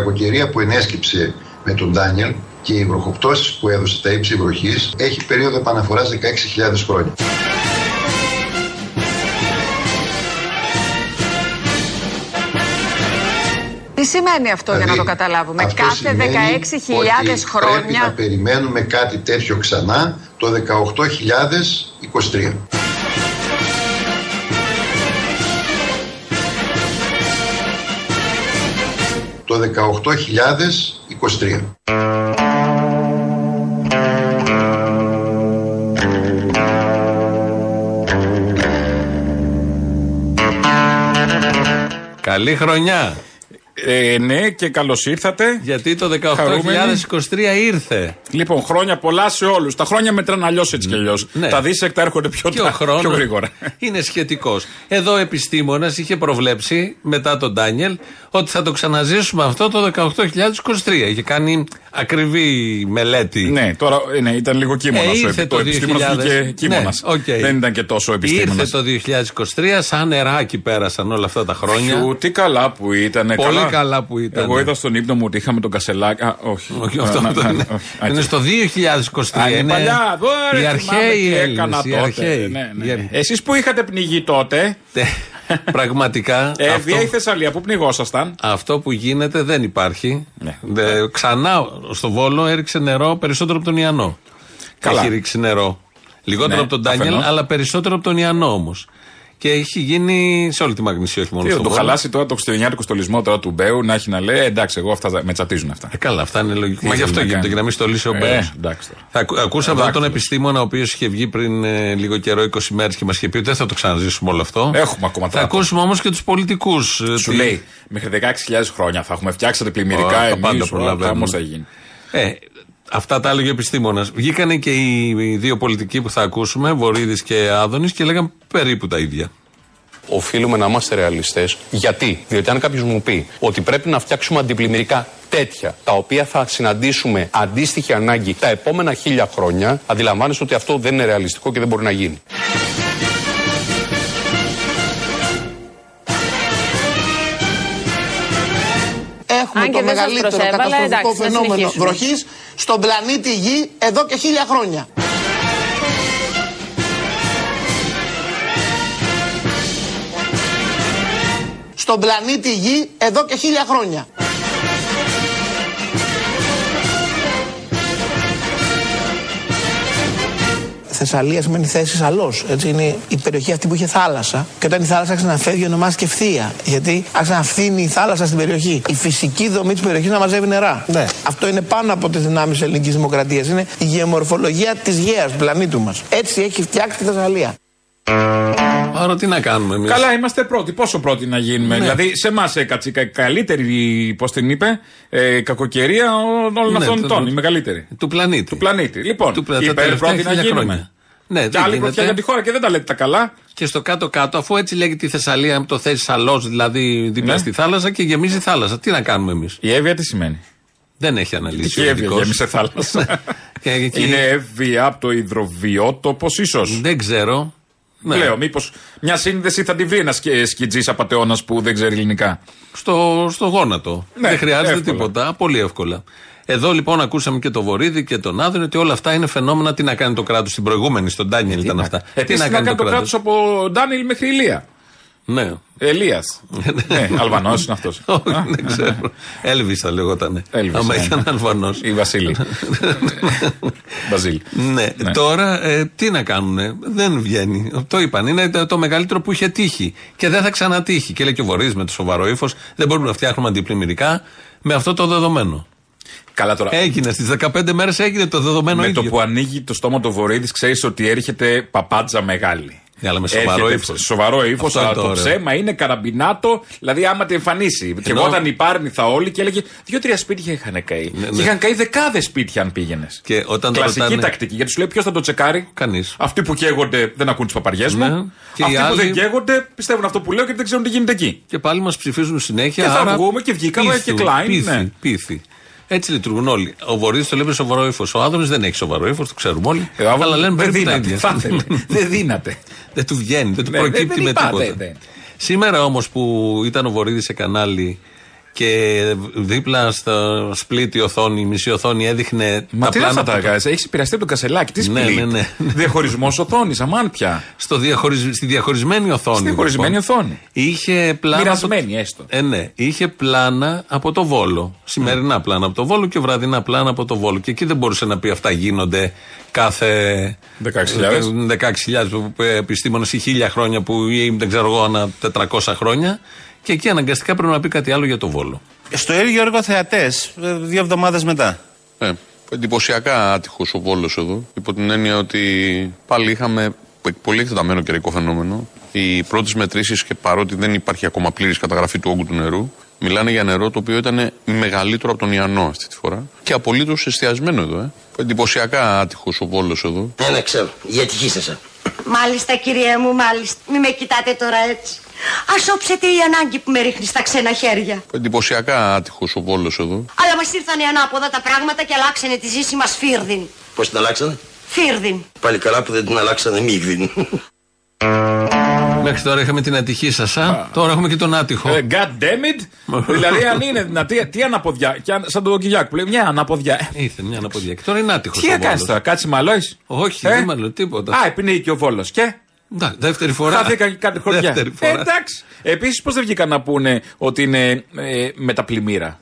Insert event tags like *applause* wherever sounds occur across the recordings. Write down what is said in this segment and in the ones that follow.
κακοκαιρία που ενέσκυψε με τον Ντάνιελ και οι βροχοπτώσεις που έδωσε τα ύψη βροχής έχει περίοδο επαναφοράς 16.000 χρόνια. Τι σημαίνει αυτό για να το καταλάβουμε; αυτό Κάθε σημαίνει 16.000 ότι Πρέπει να χρόνια. περιμένουμε κάτι τέτοιο ξανά το 18.023. Το 18.023. Καλή χρονιά. Ε, ναι, και καλώς ήρθατε. Γιατί το 18.023 ήρθε. Λοιπόν, χρόνια πολλά σε όλους. Τα χρόνια μετράνε αλλιώς έτσι κι αλλιώς. Ναι. Τα δίσεκτα έρχονται πιο, Και ο τα- χρόνος πιο γρήγορα. είναι σχετικός. Εδώ ο επιστήμονας είχε προβλέψει μετά τον Ντάνιελ ότι θα το ξαναζήσουμε αυτό το 18.023. Είχε κάνει ακριβή μελέτη. ναι, τώρα ε, ναι, ήταν λίγο κείμενο. Ε, ήρθε το, 2000. και κείμενο. Ναι, οκ. Δεν ήταν και τόσο επιστήμονας. Ήρθε το 2023, σαν νεράκι πέρασαν όλα αυτά τα χρόνια. Πιου, τι καλά που ήταν. Πολύ καλά που ήταν. Εγώ είδα στον ύπνο μου ότι είχαμε τον Κασελάκη. Α, όχι. Όχι, αυτό Να- δεν να- είναι. όχι. Είναι Α, στο 2023. Α, είναι παλιά. Ωραία, οι θυμάμαι αρχαίοι τι Έλληνες, έκανα οι τότε. αρχαίοι. Ναι, ναι. Οι αρχαίοι. Εσείς που είχατε πνιγεί τότε; Τε, Πραγματικά. Ε, αυτό, Βία η Θεσσαλία, πού πνιγόσασταν; αυτό που γίνεται δεν υπάρχει. Ναι. Δε- ξανά στο Βόλο έριξε νερό περισσότερο από τον Ιαννό. Καλά. Έχει ρίξει νερό. Λιγότερο Ναι, από τον Ντάνιελ, αφενός. αλλά περισσότερο από τον Ιαννό όμως. Και έχει γίνει σε όλη τη Μαγνησία, όχι μόνο Τι, στο το Βόλο. χαλάσει τώρα το χριστουγεννιάτικο στολισμό τώρα του Μπέου να έχει να λέει «Ε, εντάξει, εγώ αυτά με τσατίζουν αυτά. Ε, καλά, αυτά είναι λογικό. Τι Μα γι' αυτό θέλει να γίνεται, κάνει. για να μην στολίσει ο Ε, Μπέος. εντάξει τώρα. Θα ακού- Ακούσαμε εδώ τον Εντάξει. επιστήμονα, ο οποίος είχε βγει πριν ε, λίγο καιρό, 20 μέρες και μας είχε πει ότι δεν θα το ξαναζήσουμε όλο αυτό. Έχουμε ακόμα Θα τώρα. ακούσουμε όμως και τους πολιτικούς. Σου λέει, μέχρι 16.000 χρόνια θα έχουμε φτιάξει τα πλημμυρικά Ω, τα εμείς, πάντα ο προλαβαίνουμε. χαμός θα γίνει. Ε, αυτά τα έλεγε ο επιστήμονας. Βγήκανε και οι, οι δύο πολιτικοί που θα ακούσουμε, Βορύδης και Άδωνης, και λέγαν περίπου τα ίδια. Οφείλουμε να είμαστε ρεαλιστές. Γιατί; Διότι αν κάποιος μου πει ότι πρέπει να φτιάξουμε αντιπλημμυρικά τέτοια, τα οποία θα συναντήσουμε αντίστοιχη ανάγκη τα επόμενα χίλια χρόνια, αντιλαμβάνεστε ότι αυτό δεν είναι ρεαλιστικό και δεν μπορεί να γίνει. Έχουμε Αν και το δεν σας μεγαλύτερο προσέβαλα, καταστροφικό εντάξει, θα φαινόμενο συνεχίσουμε. βροχής στον πλανήτη Γη εδώ και χίλια χρόνια. Στον πλανήτη Γη εδώ και χίλια χρόνια. Θεσσαλίας σημαίνει θέση αλό. Είναι η περιοχή αυτή που είχε θάλασσα. Και όταν η θάλασσα άρχισε να φεύγει, ονομάστηκε ευθεία. Γιατί άρχισε να φθήνει η θάλασσα στην περιοχή. Η φυσική δομή της περιοχής να μαζεύει νερά. Ναι. Αυτό είναι πάνω από τις δυνάμεις τη ελληνικής δημοκρατίας. Είναι η γεωμορφολογία της γέας του πλανήτου μας. Έτσι έχει φτιάξει τη Θεσσαλία. Άρα τι να κάνουμε εμείς; Καλά, είμαστε πρώτοι. Πόσο πρώτοι να γίνουμε; Ναι. Δηλαδή, σε εμάς έκατσε η κα- καλύτερη, πώς την είπε, ε, κακοκαιρία όλων Ναι, αυτών το- των. το- Η μεγαλύτερη. Του πλανήτη. Του πλανήτη. Λοιπόν, Του πλα- τα υπέρ τελευταία πρώτοι να χίλια γίνουμε. χρόνια. Ναι, Και δεν άλλη γίνεται. πρωτιά για τη χώρα και δεν τα λέτε τα καλά. Και στο κάτω-κάτω, αφού έτσι λέγεται η Θεσσαλία, αν το θέσει αλό, δηλαδή δίπλα Ναι. στη θάλασσα και γεμίζει θάλασσα. Τι να κάνουμε εμείς; Η έβεια τι σημαίνει; Δεν έχει αναλύσει. Και ο η έβεια ειδικός. γέμισε θάλασσα. *laughs* Και εκεί- Είναι έβεια από το υδροβιότοπος, ίσως; Δεν ξέρω. Ναι. Λέω, μήπως μια σύνδεση θα τη βρει ένας σκιτζής απαταιώνας που δεν ξέρει ελληνικά. στο, στο γόνατο. Ναι, δεν χρειάζεται εύκολα. τίποτα. Πολύ εύκολα. Εδώ λοιπόν ακούσαμε και το Βορύδη και τον Άδωνη ότι όλα αυτά είναι φαινόμενα. Τι να κάνει το κράτος στην προηγούμενη, στον Ντάνιελ ήταν αυτά. Επίσης, να, κάνει το κράτος; από Ντάνιλ μέχρι Ηλία. Ναι. Ελίας. ναι, Αλβανός είναι αυτός. *laughs* Όχι, δεν ξέρω. Έλβη θα λεγόταν. Έλβης, Άμα ναι. ήταν Αλβανός. Ή Βασίλη. *laughs* Μπαζίλ. Ναι, Ναι. τώρα ε, τι να κάνουνε; Δεν βγαίνει. Το είπαν. Είναι το, το μεγαλύτερο που είχε τύχει. Και δεν θα ξανατύχει. Και λέει και ο Βορύδης με το σοβαρό ύφος. Δεν μπορούμε να φτιάχνουμε αντιπλημμυρικά με αυτό το δεδομένο. Καλά τώρα. Έγινε στις 15 μέρες έγινε το δεδομένο με ίδιο. το που ανοίγει το στόμα του Βορύδης, ξέρεις ότι έρχεται παπάτζα μεγάλη. Ναι, αλλά με σοβαρό Έρχεται ύφος. Σοβαρό ύφος, Αυτό αλλά είναι το το ωραίο. ψέμα είναι καραμπινάτο, δηλαδή άμα τη εμφανίσει. Και Ενώ- εγώ όταν υπάρνηθα όλοι και έλεγε δύο-τρία σπίτια είχαν καεί. Ναι, ναι. Και είχαν καεί δεκάδες σπίτια αν πήγαινες. Και όταν το Κλασική ρωτάνε- τακτική. Γιατί σου λέει ποιος θα το τσεκάρει; Κανείς. Αυτοί που καίγονται δεν ακούν τις παπαριές μου. Ναι. Και Αυτοί οι που άλλοι- δεν καίγονται πιστεύουν αυτό που λέω και δεν ξέρουν τι γίνεται εκεί. Και πάλι μας ψηφίζουν συνέχεια. Και θα άρα βγούμε και βγήκαμε πείθου, και Klein, Πείθει, ναι. πείθει. Έτσι λειτουργούν όλοι. Ο Βορύδης το λέει με σοβαρό ύφος. Ο Άδωνης δεν έχει σοβαρό ύφος, το ξέρουμε όλοι. Ε, άμα αλλά λένε δεν περίπου τα δύναται. ίδια. Θα ήθελε. *laughs* Δεν δύναται. Δεν του βγαίνει, δεν του Ναι, προκύπτει δεν με είπα, τίποτα. δεν, δεν. Σήμερα όμως που ήταν ο Βορύδης σε κανάλι Και δίπλα στο σπίτι οθόνη, η μισή οθόνη έδειχνε. Μα τα τι είναι αυτά πλάνα τα από- έκανε. Έχεις επηρεαστεί από τον κασελάκι. Τι Ναι, σπλίτ; ναι, ναι. Διαχωρισμός οθόνης, αμάν πια. στο διαχωρισ... Στη διαχωρισμένη οθόνη. Στη διαχωρισμένη λοιπόν, οθόνη. Είχε πλάνα. Μοιρασμένη, από... έστω. Ε, ναι. Είχε πλάνα από το Βόλο. Σημερινά πλάνα από το Βόλο και βραδινά πλάνα από το Βόλο. Και εκεί δεν μπορούσε να πει αυτά γίνονται κάθε. 16.000. 16.000 επιστήμονες ή χίλια χρόνια που ή δεν ξέρω εγώ ανά 400 χρόνια. Και εκεί αναγκαστικά πρέπει να πει κάτι άλλο για το Βόλο. Στο ίδιο έργο θεατές, δύο εβδομάδες μετά. Ναι, εντυπωσιακά άτυχος ο Βόλος εδώ. Υπό την έννοια ότι πάλι είχαμε πολύ εκτεταμένο καιρικό φαινόμενο. Οι πρώτες μετρήσεις και παρότι δεν υπάρχει ακόμα πλήρης καταγραφή του όγκου του νερού, μιλάνε για νερό το οποίο ήταν μεγαλύτερο από τον Ιαννό αυτή τη φορά. Και απολύτως εστιασμένο εδώ. Ε. Εντυπωσιακά άτυχος ο Βόλος εδώ. Ναι, ναι, ξέρω. Γιατί χύσασα. Μάλιστα, κυρία μου, μάλιστα. Μη με κοιτάτε τώρα έτσι. Α όψετε η ανάγκη που με ρίχνει στα ξένα χέρια. Εντυπωσιακά άτυχος ο Βόλος εδώ. Αλλά μας ήρθανε ανάποδα τα πράγματα και αλλάξανε τη ζήση μας φίρδιν. Πώς την αλλάξανε; Φίρδιν. Πάλι καλά που δεν την αλλάξανε μίγδιν. *laughs* Μέχρι τώρα είχαμε την ατυχή σας, τώρα έχουμε και τον άτυχο. Ε, God damn it! *laughs* δηλαδή, αν είναι δυνατή, τι αναποδιά. Και αν, σαν τον Κυριακό που λέει μια αναποδιά. Ήρθε μια αναποδιά. Και τώρα είναι άτυχος. Τι έκανες τώρα, κάτσε μαλώσει. Όχι, δεν μάλλον τίποτα. Α, επίνε και ο Βόλος. Και; Εντάξει, δεύτερη φορά. Χάθηκαν και κάτι χωριά. Δεύτερη φορά. Ε, εντάξει. Επίσης, πώς δεν βγήκαν να πούνε ότι είναι ε, με τα πλημμύρα;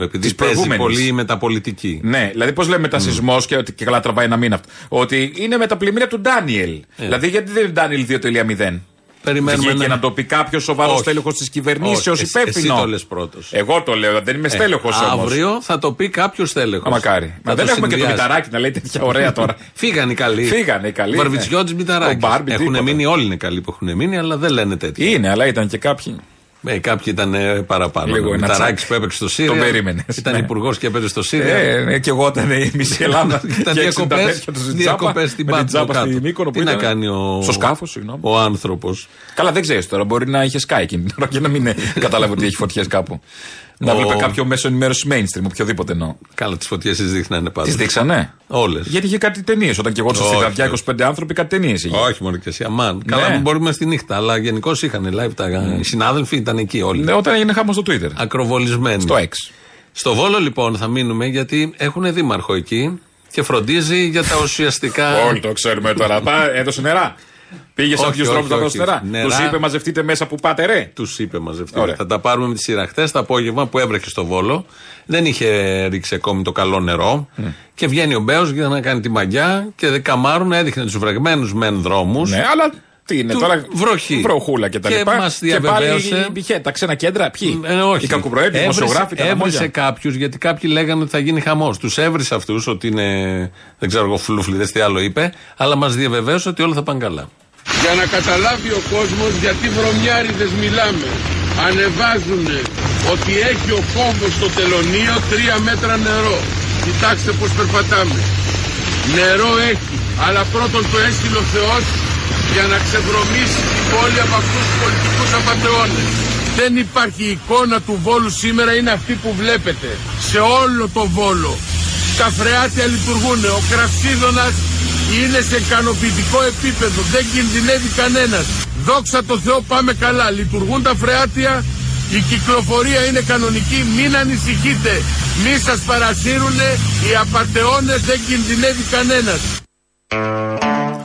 Επειδή της παίζει προηγούμενης. πολύ μεταπολιτική. Ναι, δηλαδή πώς λέμε μετασυσμό και ότι και καλά τραβάει ένα μήνα αυτό. Ότι είναι με τα πλημμύρια του Ντάνιελ. Δηλαδή γιατί δεν είναι Ντάνιελ 2.0. Περιμένουμε Βγήκε να- να το πει κάποιος σοβαρός Όχι. στέλεχος της κυβερνήσεως Όχι, εσύ- υπεύθυνο. εσύ το λες πρώτος. Εγώ το λέω, δεν είμαι στέλεχος όμως. Αύριο θα το πει κάποιος τέλεχο. Α, μακάρι. Μα δεν έχουμε και το μηταράκι να λέει τέτοια ωραία τώρα. *laughs* Φύγανε οι καλοί. Φύγανε οι καλοί, Βαρβιτσιώτης ναι. Μηταράκης. Ο Μπάρμπι, Έχουν τίποτα. μείνει όλοι είναι καλοί που έχουν μείνει, αλλά δεν λένε τέτοια. Είναι, αλλά ήταν και κάποιοι. Ε, κάποιοι ήταν ε, παραπάνω. Λίγο Ο ένα Μηταράκη τσακ. που έπαιξε στο Σύρια. Τον περίμενες, Ήταν ναι. υπουργός και έπαιζε στο Σύρια. Ε, ναι, και εγώ ήταν η μισή *laughs* Ελλάδα. Ήταν και διακοπές- 60 τέτοια τους στην διακοπές Τζάπα, στην με την Πάτμο Τζάπα κάτω. στη Μύκονο που Τι να ήταν. κάνει ο- Στο σκάφος, συγγνώμη. Ο άνθρωπος. Καλά, δεν ξέρεις τώρα. Μπορεί να είχε σκάει εκείνη την ώρα και να μην ε, *laughs* κατάλαβε ότι έχει φωτιές κάπου. Να Ο- βλέπει κάποιο μέσο ενημέρωσης mainstream, οποιοδήποτε εννοώ. Καλά, τις φωτιές τις δείχνανε πάντα. Τις δείξανε; Όλες. Γιατί είχε κάτι ταινίες. Όταν και εγώ ήρθα στη Όχι, βραδιά, όχι. 25 άνθρωποι, κάτι ταινίες είχε. Όχι μόνο και εσύ, αμάν. Καλά, Ναι. μπορούμε στη νύχτα, αλλά γενικώ είχαν live τα. Οι συνάδελφοι ήταν εκεί όλοι. Ναι, όταν έγινε χάμος στο Twitter. Ακροβολισμένοι. Στο X. Στο Βόλο λοιπόν θα μείνουμε γιατί έχουν δήμαρχο εκεί και φροντίζει για τα ουσιαστικά. Όλοι το ξέρουμε τώρα. Πά, έδωσε νερά. Πήγε σε Όχι, αυτού του όχι, δρόμου να όχι. δώσει νερά. Νερά. Τους είπε μαζευτείτε μέσα που πάτε ρε. Τους είπε μαζευτείτε. Ωραία. Θα τα πάρουμε με τι σειραχτέ το απόγευμα που έβρεχε στο Βόλο. Δεν είχε ρίξει ακόμη το καλό νερό. Και βγαίνει ο Μπέος για να κάνει τη μαγιά και καμάρουν, έδειχνε τους βρεγμένους μεν δρόμους. Ναι, αλλά τι είναι Του τώρα; βροχή. Βροχούλα και τα Και λοιπά. μας και πάλι διαβεβαίωσε- είχε τα ξένα κέντρα. Ποιοι; Ε, όχι. Οι κακοπροαίρετοι, οι Έβρισε- δημοσιογράφοι, τα Έβρισε λαμόγια. κάποιους γιατί κάποιοι λέγανε ότι θα γίνει χαμός. Τους έβρισε αυτούς ότι είναι. Δεν ξέρω εγώ, φλούφλιδε τι άλλο είπε. Αλλά μας διαβεβαίωσε ότι όλα θα πάνε καλά. Για να καταλάβει ο κόσμος γιατί βρωμιάριδες μιλάμε. Ανεβάζουν ότι έχει ο κόμπος στο τελωνίο τρία μέτρα νερό. Κοιτάξτε πως περπατάμε. Νερό έχει, αλλά πρώτον το έστειλε ο Θεός για να ξεβρωμίσει την πόλη από αυτούς τους πολιτικούς απατεώνες. Δεν υπάρχει εικόνα του Βόλου σήμερα, είναι αυτή που βλέπετε. Σε όλο το Βόλο. Τα φρεάτια λειτουργούν. Ο Κραυσίδωνας είναι σε ικανοποιητικό επίπεδο. Δεν κινδυνεύει κανένας. Δόξα τω Θεώ πάμε καλά. Λειτουργούν τα φρεάτια. Η κυκλοφορία είναι κανονική. Μην ανησυχείτε. Μη σας παρασύρουνε. Οι απατεώνες δεν κινδυνεύει κανένας.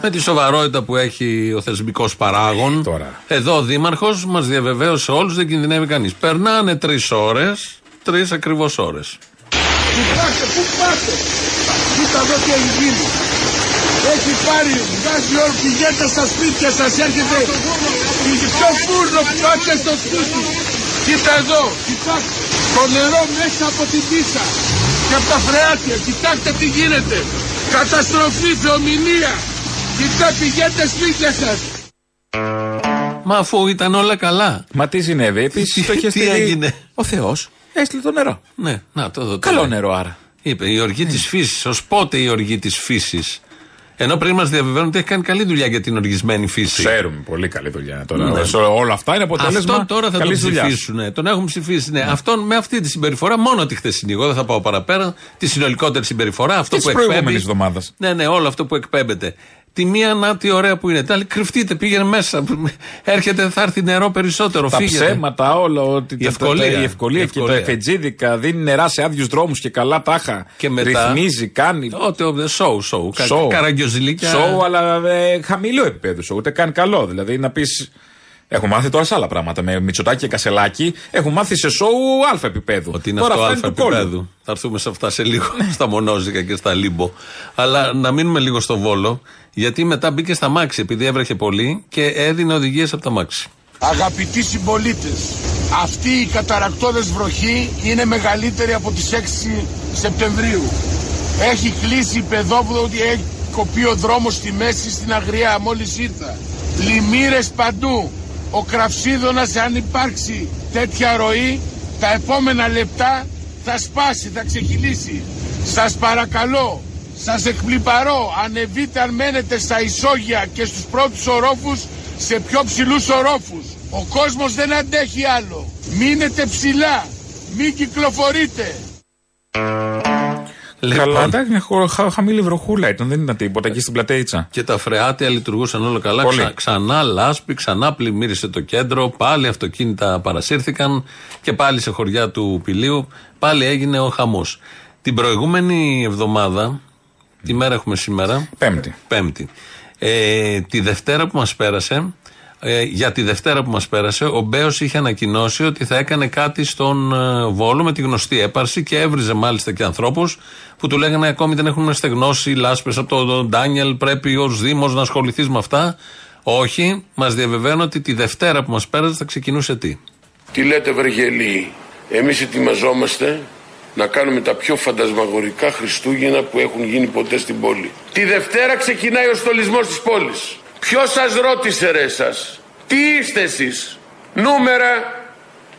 Με τη σοβαρότητα που έχει ο θεσμικός παράγων. Τώρα. Εδώ ο Δήμαρχος μας διαβεβαίωσε όλους δεν κινδυνεύει κανείς. Περνάνε τρεις ώρες, τρεις ακριβώς ώρες. Κοιτάξτε, πού πάτε. Κοίτα εδώ τι έχει γίνει. Έχει πάρει, βγάζει όλο, πηγαίνετε στα σπίτια σας, έρχεται. Πήγε στο φούρνο, πάτε στο σπίτι. Κοίτα εδώ, κοιτάξτε. Το νερό μέσα από την πίσα. Και από τα φρεάτια, κοιτάξτε τι γίνεται. Καταστροφή, θεομηνία. Κοιτά, πηγαίνετε σπίτια σας. Μα αφού ήταν όλα καλά. Μα τι συνέβη. *laughs* Επίσης Τι- το είχε τι στείλει. έγινε; Ο Θεός έστειλε το νερό. Ναι, να το δω. Καλό νερό άρα. Είπε η οργή της φύσης. Ω πότε η οργή της φύσης. Ενώ πριν μας διαβεβαίνουν ότι έχει κάνει καλή δουλειά για την οργισμένη φύση. Ξέρουμε πολύ καλή δουλειά τώρα. Ναι. Σε Όλα αυτά είναι αποτέλεσμα. Αυτό τώρα θα τον καλής δουλειάς. ψηφίσουν. Τον έχουν ψηφίσει. Ναι. Αυτόν με αυτή τη συμπεριφορά, μόνο τη χθεσινή. Εγώ δεν θα πάω παραπέρα. Τη συνολικότερη συμπεριφορά. Αυτό Και που της προηγούμενης εκπέμπει. εβδομάδας. Ναι, ναι, όλο αυτό που εκπέμπεται. Τη μία να τι ωραία που είναι. Την άλλη κρυφτείτε, πήγαινε μέσα. Έρχεται, θα έρθει νερό περισσότερο. Τα φύγετε. ψέματα, όλο. Ότι Η τα- ευκολία. τα- η ευκολία Η και τα ευκολία. εφετζίδικα δίνει νερά σε άδειους δρόμους και καλά τάχα. Και μετά- Ρυθμίζει, κάνει. Ό,τι, σοου, σοου. κα- Σοου. Καραγκιοζηλίκια. Σοου, αλλά ε, χαμηλό επίπεδο σοου. Ούτε καν καλό. Δηλαδή να πεις. Έχω μάθει τώρα σε άλλα πράγματα. Με Μητσοτάκη και Κασελάκη έχω μάθει σε σοου αλφα επίπεδου. Ότι είναι τώρα αυτό αυτά αλφα είναι του κόλλου. επίπεδου. Θα έρθουμε σε αυτά σε λίγο, *laughs* στα μονόζικα και στα λίμπο. Αλλά να μείνουμε λίγο στο βόλο, γιατί μετά μπήκε στα μάξι, επειδή έβρεχε πολύ και έδινε οδηγίες από τα μάξι. Αγαπητοί συμπολίτες, αυτή η καταρακτώδες βροχή είναι μεγαλύτερη από τις 6 Σεπτεμβρίου. Έχει κλείσει η παιδόπουδο, έχει κοπεί ο δρόμος στη μέση στην Αγριά μόλις ήρθα. Πλημμύρες παντού. Ο κραυσίδωνας αν υπάρξει τέτοια ροή, τα επόμενα λεπτά θα σπάσει, θα ξεχυλήσει. Σας παρακαλώ, σας εκπληπαρώ, ανεβείτε αν μένετε στα ισόγεια και στους πρώτους ορόφους σε πιο ψηλούς ορόφους. Ο κόσμος δεν αντέχει άλλο. Μείνετε ψηλά, μην κυκλοφορείτε. Καλά, Λοιπόν, εντάξει, μια χω- χα- χαμηλή βροχούλα ήταν, δεν ήταν τίποτα εκεί στην πλατέιτσα. και τα φρεάτια λειτουργούσαν όλο καλά. Πολύ. Ξα- ξανά λάσπη, ξανά πλημμύρισε το κέντρο, πάλι αυτοκίνητα παρασύρθηκαν και πάλι σε χωριά του Πηλίου, πάλι έγινε ο χαμός. Την προηγούμενη εβδομάδα, τη μέρα έχουμε σήμερα, Πέμπτη. Πέμπτη. Ε, τη Δευτέρα που μας πέρασε, ε, για τη Δευτέρα που μας πέρασε, ο Μπέος είχε ανακοινώσει ότι θα έκανε κάτι στον ε, Βόλο με τη γνωστή έπαρση και έβριζε μάλιστα και ανθρώπους που του λέγανε ακόμη δεν έχουν στεγνώσει λάσπες από τον τον Ντάνιελ, πρέπει ως Δήμος να ασχοληθείς με αυτά. Όχι, μας διαβεβαίνω ότι τη Δευτέρα που μας πέρασε θα ξεκινούσε τι; Τι λέτε Βεργελή, εμείς ετοιμαζόμαστε να κάνουμε τα πιο φαντασμαγορικά Χριστούγεννα που έχουν γίνει ποτέ στην πόλη. Τη Δευτέρα ξεκινάει ο στολισμός της πόλης. Ποιος σας ρώτησε ρε εσάς, τι είστε εσείς, νούμερα,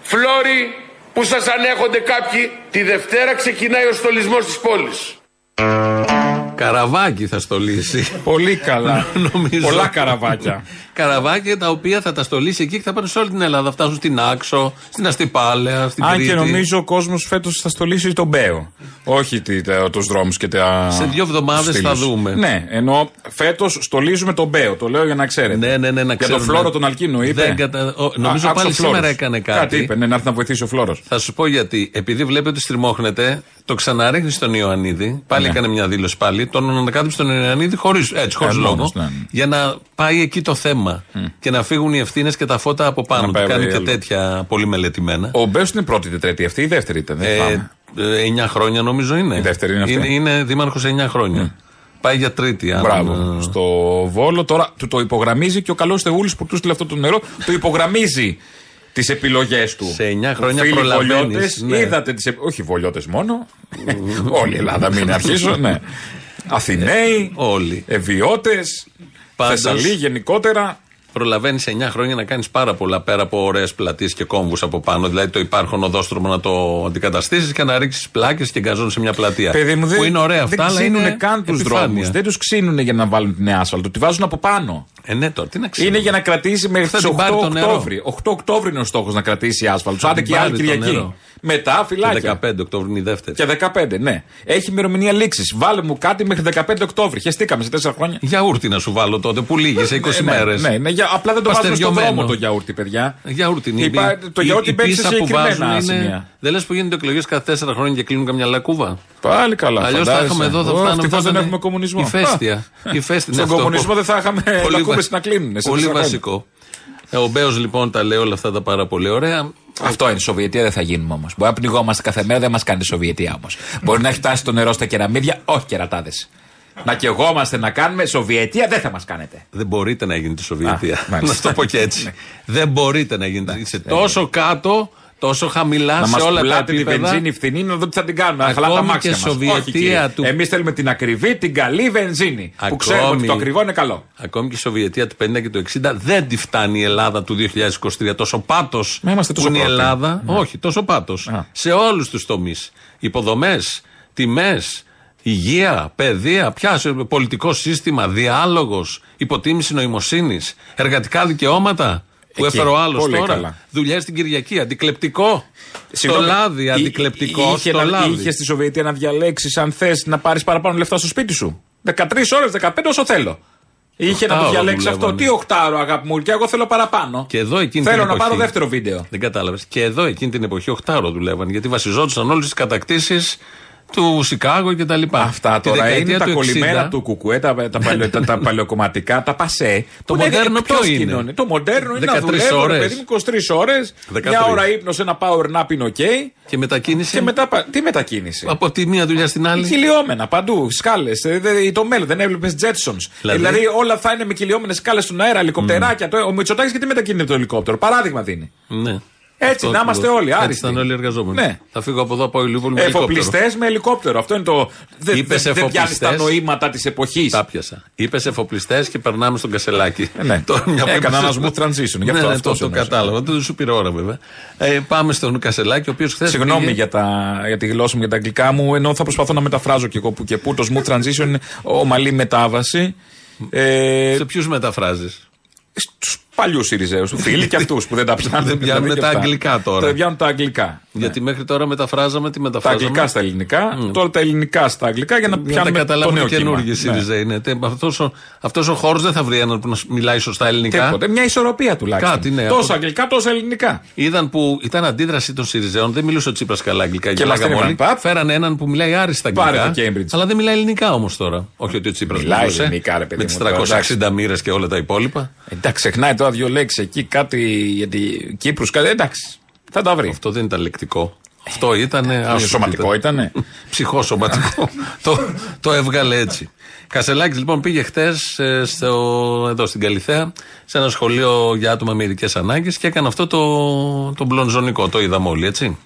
φλόροι που σας ανέχονται κάποιοι. Τη Δευτέρα ξεκινάει ο στολισμός της πόλης. Καραβάκι θα στολίσει. Πολύ καλά. *laughs* Νομίζω. Πολλά καραβάκια. Καραβάκια τα οποία θα τα στολίσει εκεί και θα πάνε σε όλη την Ελλάδα. Θα φτάσουν στην Άξο, στην Αστυπάλαια, στην Αν Κρήτη. και νομίζω ο κόσμος φέτος θα στολίσει τον Μπέο. Όχι τους δρόμους και τα. Σε δύο εβδομάδες στήλους. θα δούμε. Ναι, ενώ φέτος στολίζουμε τον Μπέο. Το λέω για να ξέρετε. Ναι, ναι, ναι, να Για τον ξέρουμε. Φλόρο τον Αλκίνο είπε. Δεν κατα- ο- νομίζω Α, πάλι άκουσα ο σήμερα Φλόρος. έκανε κάτι. Κάτι είπε, ναι, να έρθει να βοηθήσει ο Φλόρος. Θα σου πω γιατί. Επειδή βλέπει ότι στριμώχνεται, το ξαναρίχνει στον Ιωαννίδη. Πάλι Ναι. έκανε μια δήλωση πάλι. Τον ανακάτεψε τον Ιωαννίδη χωρίς έτσι, χωρίς Ε, λόγο. μόνος, ναι, ναι. Για να πάει εκεί το θέμα. Και να φύγουν οι ευθύνες και τα φώτα από πάνω. Να Του πάει κάνει και άλλο. τέτοια πολύ μελετημένα. Ο Μπέος είναι η πρώτη τετραετή αυτή, η δεύτερη ήταν. Δεν θυμάμαι. Ε, 9 χρόνια νομίζω είναι. Η δεύτερη είναι αυτή. Είναι, είναι δήμαρχος 9 χρόνια. Πάει για τρίτη. αν, Μπράβο. ε, Στο Βόλο τώρα του το υπογραμμίζει και ο καλός Θεούλης που του στείλε αυτό το νερό, του υπογραμμίζει τις επιλογές του. Σε 9 χρόνια Φίλοι προλαβαίνεις, βολιώτες, ναι. Είδατε τις, επ- όχι βολιώτες μόνο. Όλη η Ελλάδα, μην αρχίσω. Ναι. Αθηναίοι, Όλοι. ευιώτε, Πάντως- Θεσσαλοί γενικότερα. Προλαβαίνεις σε 9 χρόνια να κάνεις πάρα πολλά πέρα από ωραίες πλατείες και κόμβους από πάνω. Δηλαδή το υπάρχον οδόστρωμα να το αντικαταστήσεις και να ρίξεις πλάκες και γκαζόν σε μια πλατεία. Παιδί μου, δεν, που είναι ωραία αυτά, δεν αλλά ξύνουνε είναι καν τους επιφάνεια. δρόμους. Δεν τους ξύνουνε για να βάλουν την άσφαλτο. Τη βάζουν από πάνω. Ε, ναι, τώρα τι να ξέρω. Είναι για να κρατήσει μέχρι Θα τις την 8 πάρει το νερό. Οκτώβρη. 8 Οκτώβρη είναι ο στόχος να κρατήσει άσφαλτο. Θα Άντε την και άλλη πάρει το Κυριακή. νερό. Μετά φυλάκια. Και 15 Οκτώβρη είναι η δεύτερη. Και 15, ναι. Έχει ημερομηνία λήξης. Βάλε μου κάτι μέχρι 15 Οκτώβρη. Χεστήκαμε σε 4 χρόνια. Γιαούρτι να σου βάλω τότε που λύγεις σε 20 Ε, ναι, μέρες. Ναι, ναι, για- απλά δεν το βάζουμε στον Παστεριωμένο. δρόμο το γιαούρτι, παιδιά. Γιαούρτι είναι. Υπά- Η- το η- γιαούρτι η μπαίνει σε πίσα που συγκεκριμένα βάζουν είναι. σημεία. Δεν λες που γίνονται εκλογές κάθε 4 χρόνια και κλείνουν καμιά λακκούβα; Πάλι καλά. Αλλιώς θα φαντάζεσαι. είχαμε εδώ, θα Ω, φτάνουμε. ευτυχώς θα δεν ήταν έχουμε κομμουνισμό. Ηφαίστεια. Α, Ηφαίστεια είναι Στον αυτό κομμουνισμό που- δεν θα είχαμε Πολύ λακκούβες βα- να κλείνουν. σε Πολύ τέσσερα χρόνια. βασικό. Ε, Ο Μπέος λοιπόν τα λέει όλα αυτά τα πάρα πολύ ωραία. Αυτό είναι. Σοβιετία δεν θα γίνουμε όμως. Μπορεί να πνιγόμαστε κάθε μέρα, δεν μας κάνει η Σοβιετία όμως. Μπορεί να έχει φτάσει το νερό στα κεραμίδια, όχι κερατάδες. Να κεγόμαστε να κάνουμε Σοβιετία δεν θα μας κάνετε. Δεν μπορείτε να γίνετε Σοβιετία. Α, μάλιστα. να το πω και έτσι. Ναι. δεν μπορείτε να γίνετε. Είσαι δεν τόσο κάτω, τόσο χαμηλά Να σε μας όλα τα πουλάτε τη επίπεδα. βενζίνη φθηνή, να δω τι θα την κάνουμε. Να Ακόμη χαλά τα και μάξια μας. Σοβιετία Όχι, κύριε. του- Εμείς θέλουμε την ακριβή, την καλή βενζίνη. Που Ακόμη- ξέρουμε ότι το ακριβό είναι καλό. Ακόμη και η Σοβιετία του 50 και του 60 δεν τη φτάνει η Ελλάδα του 2023. Τόσο πάτος Μα είμαστε που τόσο είναι η πρώτοι. Ελλάδα. Ναι. Όχι, τόσο πάτος. Α. Σε όλους τους τομείς. Υποδομές, τιμές, υγεία, παιδεία, πια πολιτικό σύστημα, διάλογος, υποτίμηση νοημοσύνης, εργατικά δικαιώματα. Που Εκεί. έφερε ο άλλος Πολύ τώρα. καλά. Δουλειέ στην Κυριακή. Αντικλεπτικό. Στο Συγγνώμη, λάδι, εί- αντικλεπτικό. είχε Στο να- λάδι. Είχε στη Σοβιετία να διαλέξεις αν θες να πάρεις παραπάνω λεφτά στο σπίτι σου. 13 ώρες, 15 όσο θέλω. Είχε να το Οχτάωρο διαλέξεις αυτό. δουλεύανε. Τι οχτάωρο, αγάπη μου, και εγώ θέλω παραπάνω. Και εδώ εκείνη Θέλω την να εποχή, πάρω δεύτερο βίντεο. Δεν κατάλαβες. Και εδώ εκείνη την εποχή 8 δουλεύαν γιατί βασιζόντουσαν όλες τις κατακτήσεις του Σικάγο και τα λοιπά. Αυτά Τη τώρα δεκαετία είναι τα του 60, κολλημένα του κουκουέ, τα, τα, παλαιο- τα, τα παλαιοκομματικά, τα πασέ. Το που είναι μοντέρνο εκτός ποιο είναι; κοινωνίας. Το μοντέρνο είναι να 13 δουλεύω, ρε ώρες. παιδί μου, 23 ώρες. 13. Μια ώρα ύπνος, ένα power nap είναι οκ. Και μετακίνηση; Και μετά, πα- τι μετακίνηση; Από τη μία δουλειά στην άλλη; Κυλιόμενα παντού, σκάλες. Το μέλλον δεν έβλεπες Jetsons. Δηλαδή; Δηλαδή, όλα θα είναι με κυλιόμενες σκάλες στον αέρα, ελικοπτεράκια. Το- Ο Μητσοτάκης και τι μετακινείται το ελικόπτερο. Παράδειγμα δίνει. Ναι. Έτσι, Αυτό να είμαστε ακριβώς. όλοι Έτσι άριστοι. ήταν όλοι οι εργαζόμενοι. Ναι. Θα φύγω από εδώ από Ηλιούπολη με ελικόπτερο. Εφοπλιστές με ελικόπτερο. Αυτό είναι το. Δεν Είπες δε, δεν πιάνεις τα εφοπλιστές. νοήματα της εποχής. Τα πιάσα. Είπες εφοπλιστές και περνάμε στον κασελάκι. Ναι. Τώρα μια που Έκανα είπες- ένας smooth transition, γι' αυτό ναι, ναι, αυτός το, το εννοούσα. κατάλαβα. Δεν σου πήρε ώρα βέβαια. Ε, πάμε στον κασελάκι, ο οποίος χθες. Συγγνώμη για, τα, για τη γλώσσα μου, για τα αγγλικά μου, ενώ θα προσπαθώ να μεταφράζω και εγώ που και που. Το smooth transition είναι ομαλή μετάβαση. Ε, Σε ποιους μεταφράζεις; Στους παλιούς Σιριζέους, φίλοι και αυτούς που δεν τα *laughs* πιάνουν. Δεν πιάνουν δηλαδή, τα και αυτά. αγγλικά τώρα. Δεν πιάνουν τα αγγλικά. Γιατί μέχρι τώρα μεταφράζαμε τι Τα μεταφράζαμε. αγγλικά στα ελληνικά, τώρα τα ελληνικά στα αγγλικά για να Για να τα πιάνουμε το καταλάβουν νέο και κύμα. καινούργιοι Ναι. ΣΥΡΙΖΑ είναι. Αυτός ο, αυτός ο χώρος δεν θα βρει έναν που να μιλάει σωστά ελληνικά. Τίποτε. Μια ισορροπία τουλάχιστον. Κάτι, ναι. Τόσο Από- αγγλικά, τόσο ελληνικά. Είδαν που ήταν αντίδραση των ΣΥΡΙΖΑΕΟΝ, δεν μιλούσε ο Τσίπρας καλά αγγλικά. Και γελάγαμε μας την όλοι. είπαν, παπ. Φέρανε έναν που μιλάει άριστα Πάρε αγγλικά. το Cambridge. Αλλά δεν μιλάει ελληνικά όμως τώρα. Όχι ότι ο Τσίπρας Μιλάει μιλούσε. ελληνικά, ρε παιδί Με τις μου, τώρα, 360 μοίρες και όλα τα υπόλοιπα. Εντάξει, ξεχνάει τώρα δύο λέξει εκεί, κάτι για τη Κύπρους, κάτι. Εντάξει, θα τα βρει. Αυτό δεν ήταν λεκτικό. Αυτό ήταν. Σωματικό ήτανε. *laughs* Ψυχοσωματικό. *laughs* το, το έβγαλε έτσι. Κασελάκης λοιπόν πήγε χτες εδώ στην Καλιθέα σε ένα σχολείο για άτομα με ειδικές ανάγκες και έκανε αυτό το, το μπλονζονικό. Το είδαμε όλοι, έτσι.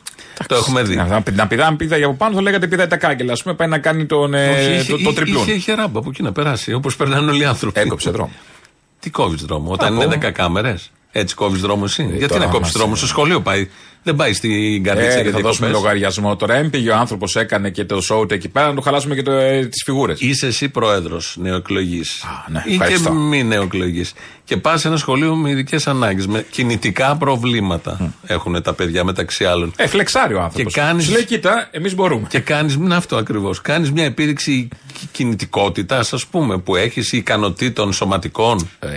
Το έχουμε δει. Να, να πηδάμε πηδά για από πάνω, θα λέγατε πηδάει τα κάγκελα. Α πούμε, πάει να κάνει τον, ε, Όχι, είχε- το, το τριπλούν. Είχε, είχε ράμπα από εκεί να περάσει, όπως περνάνε όλοι οι άνθρωποι. Έκοψε δρόμο. *laughs* Τι κόβεις δρόμο, όταν πω. είναι 10 κάμερες. Έτσι κόβεις δρόμο εσύ. Γιατί τώρα να κόψεις μας- δρόμο, στο σχολείο πάει. Δεν πάει στην καρδίτσα Ε, για θα δώσουμε διακοπές. λογαριασμό τώρα. Έμπηγε ο άνθρωπος, έκανε και το σόου του εκεί πέρα, να του χαλάσουμε και ε, τις φιγούρες. Είσαι εσύ πρόεδρος νεοεκλογής. ναι, ή και ευχαριστώ. μη νεοεκλογής. Και πας σε ένα σχολείο με ειδικές ανάγκες, με κινητικά προβλήματα έχουν τα παιδιά μεταξύ άλλων. Ε, φλεξάρει ο άνθρωπος. Και κάνεις- Σου λέει, κοίτα, εμείς μπορούμε. Και κάνει, είναι αυτό ακριβώς. Κάνεις μια επίδειξη κινητικότητας, ας πούμε, που έχεις ικανοτήτων σωματικών. Ε,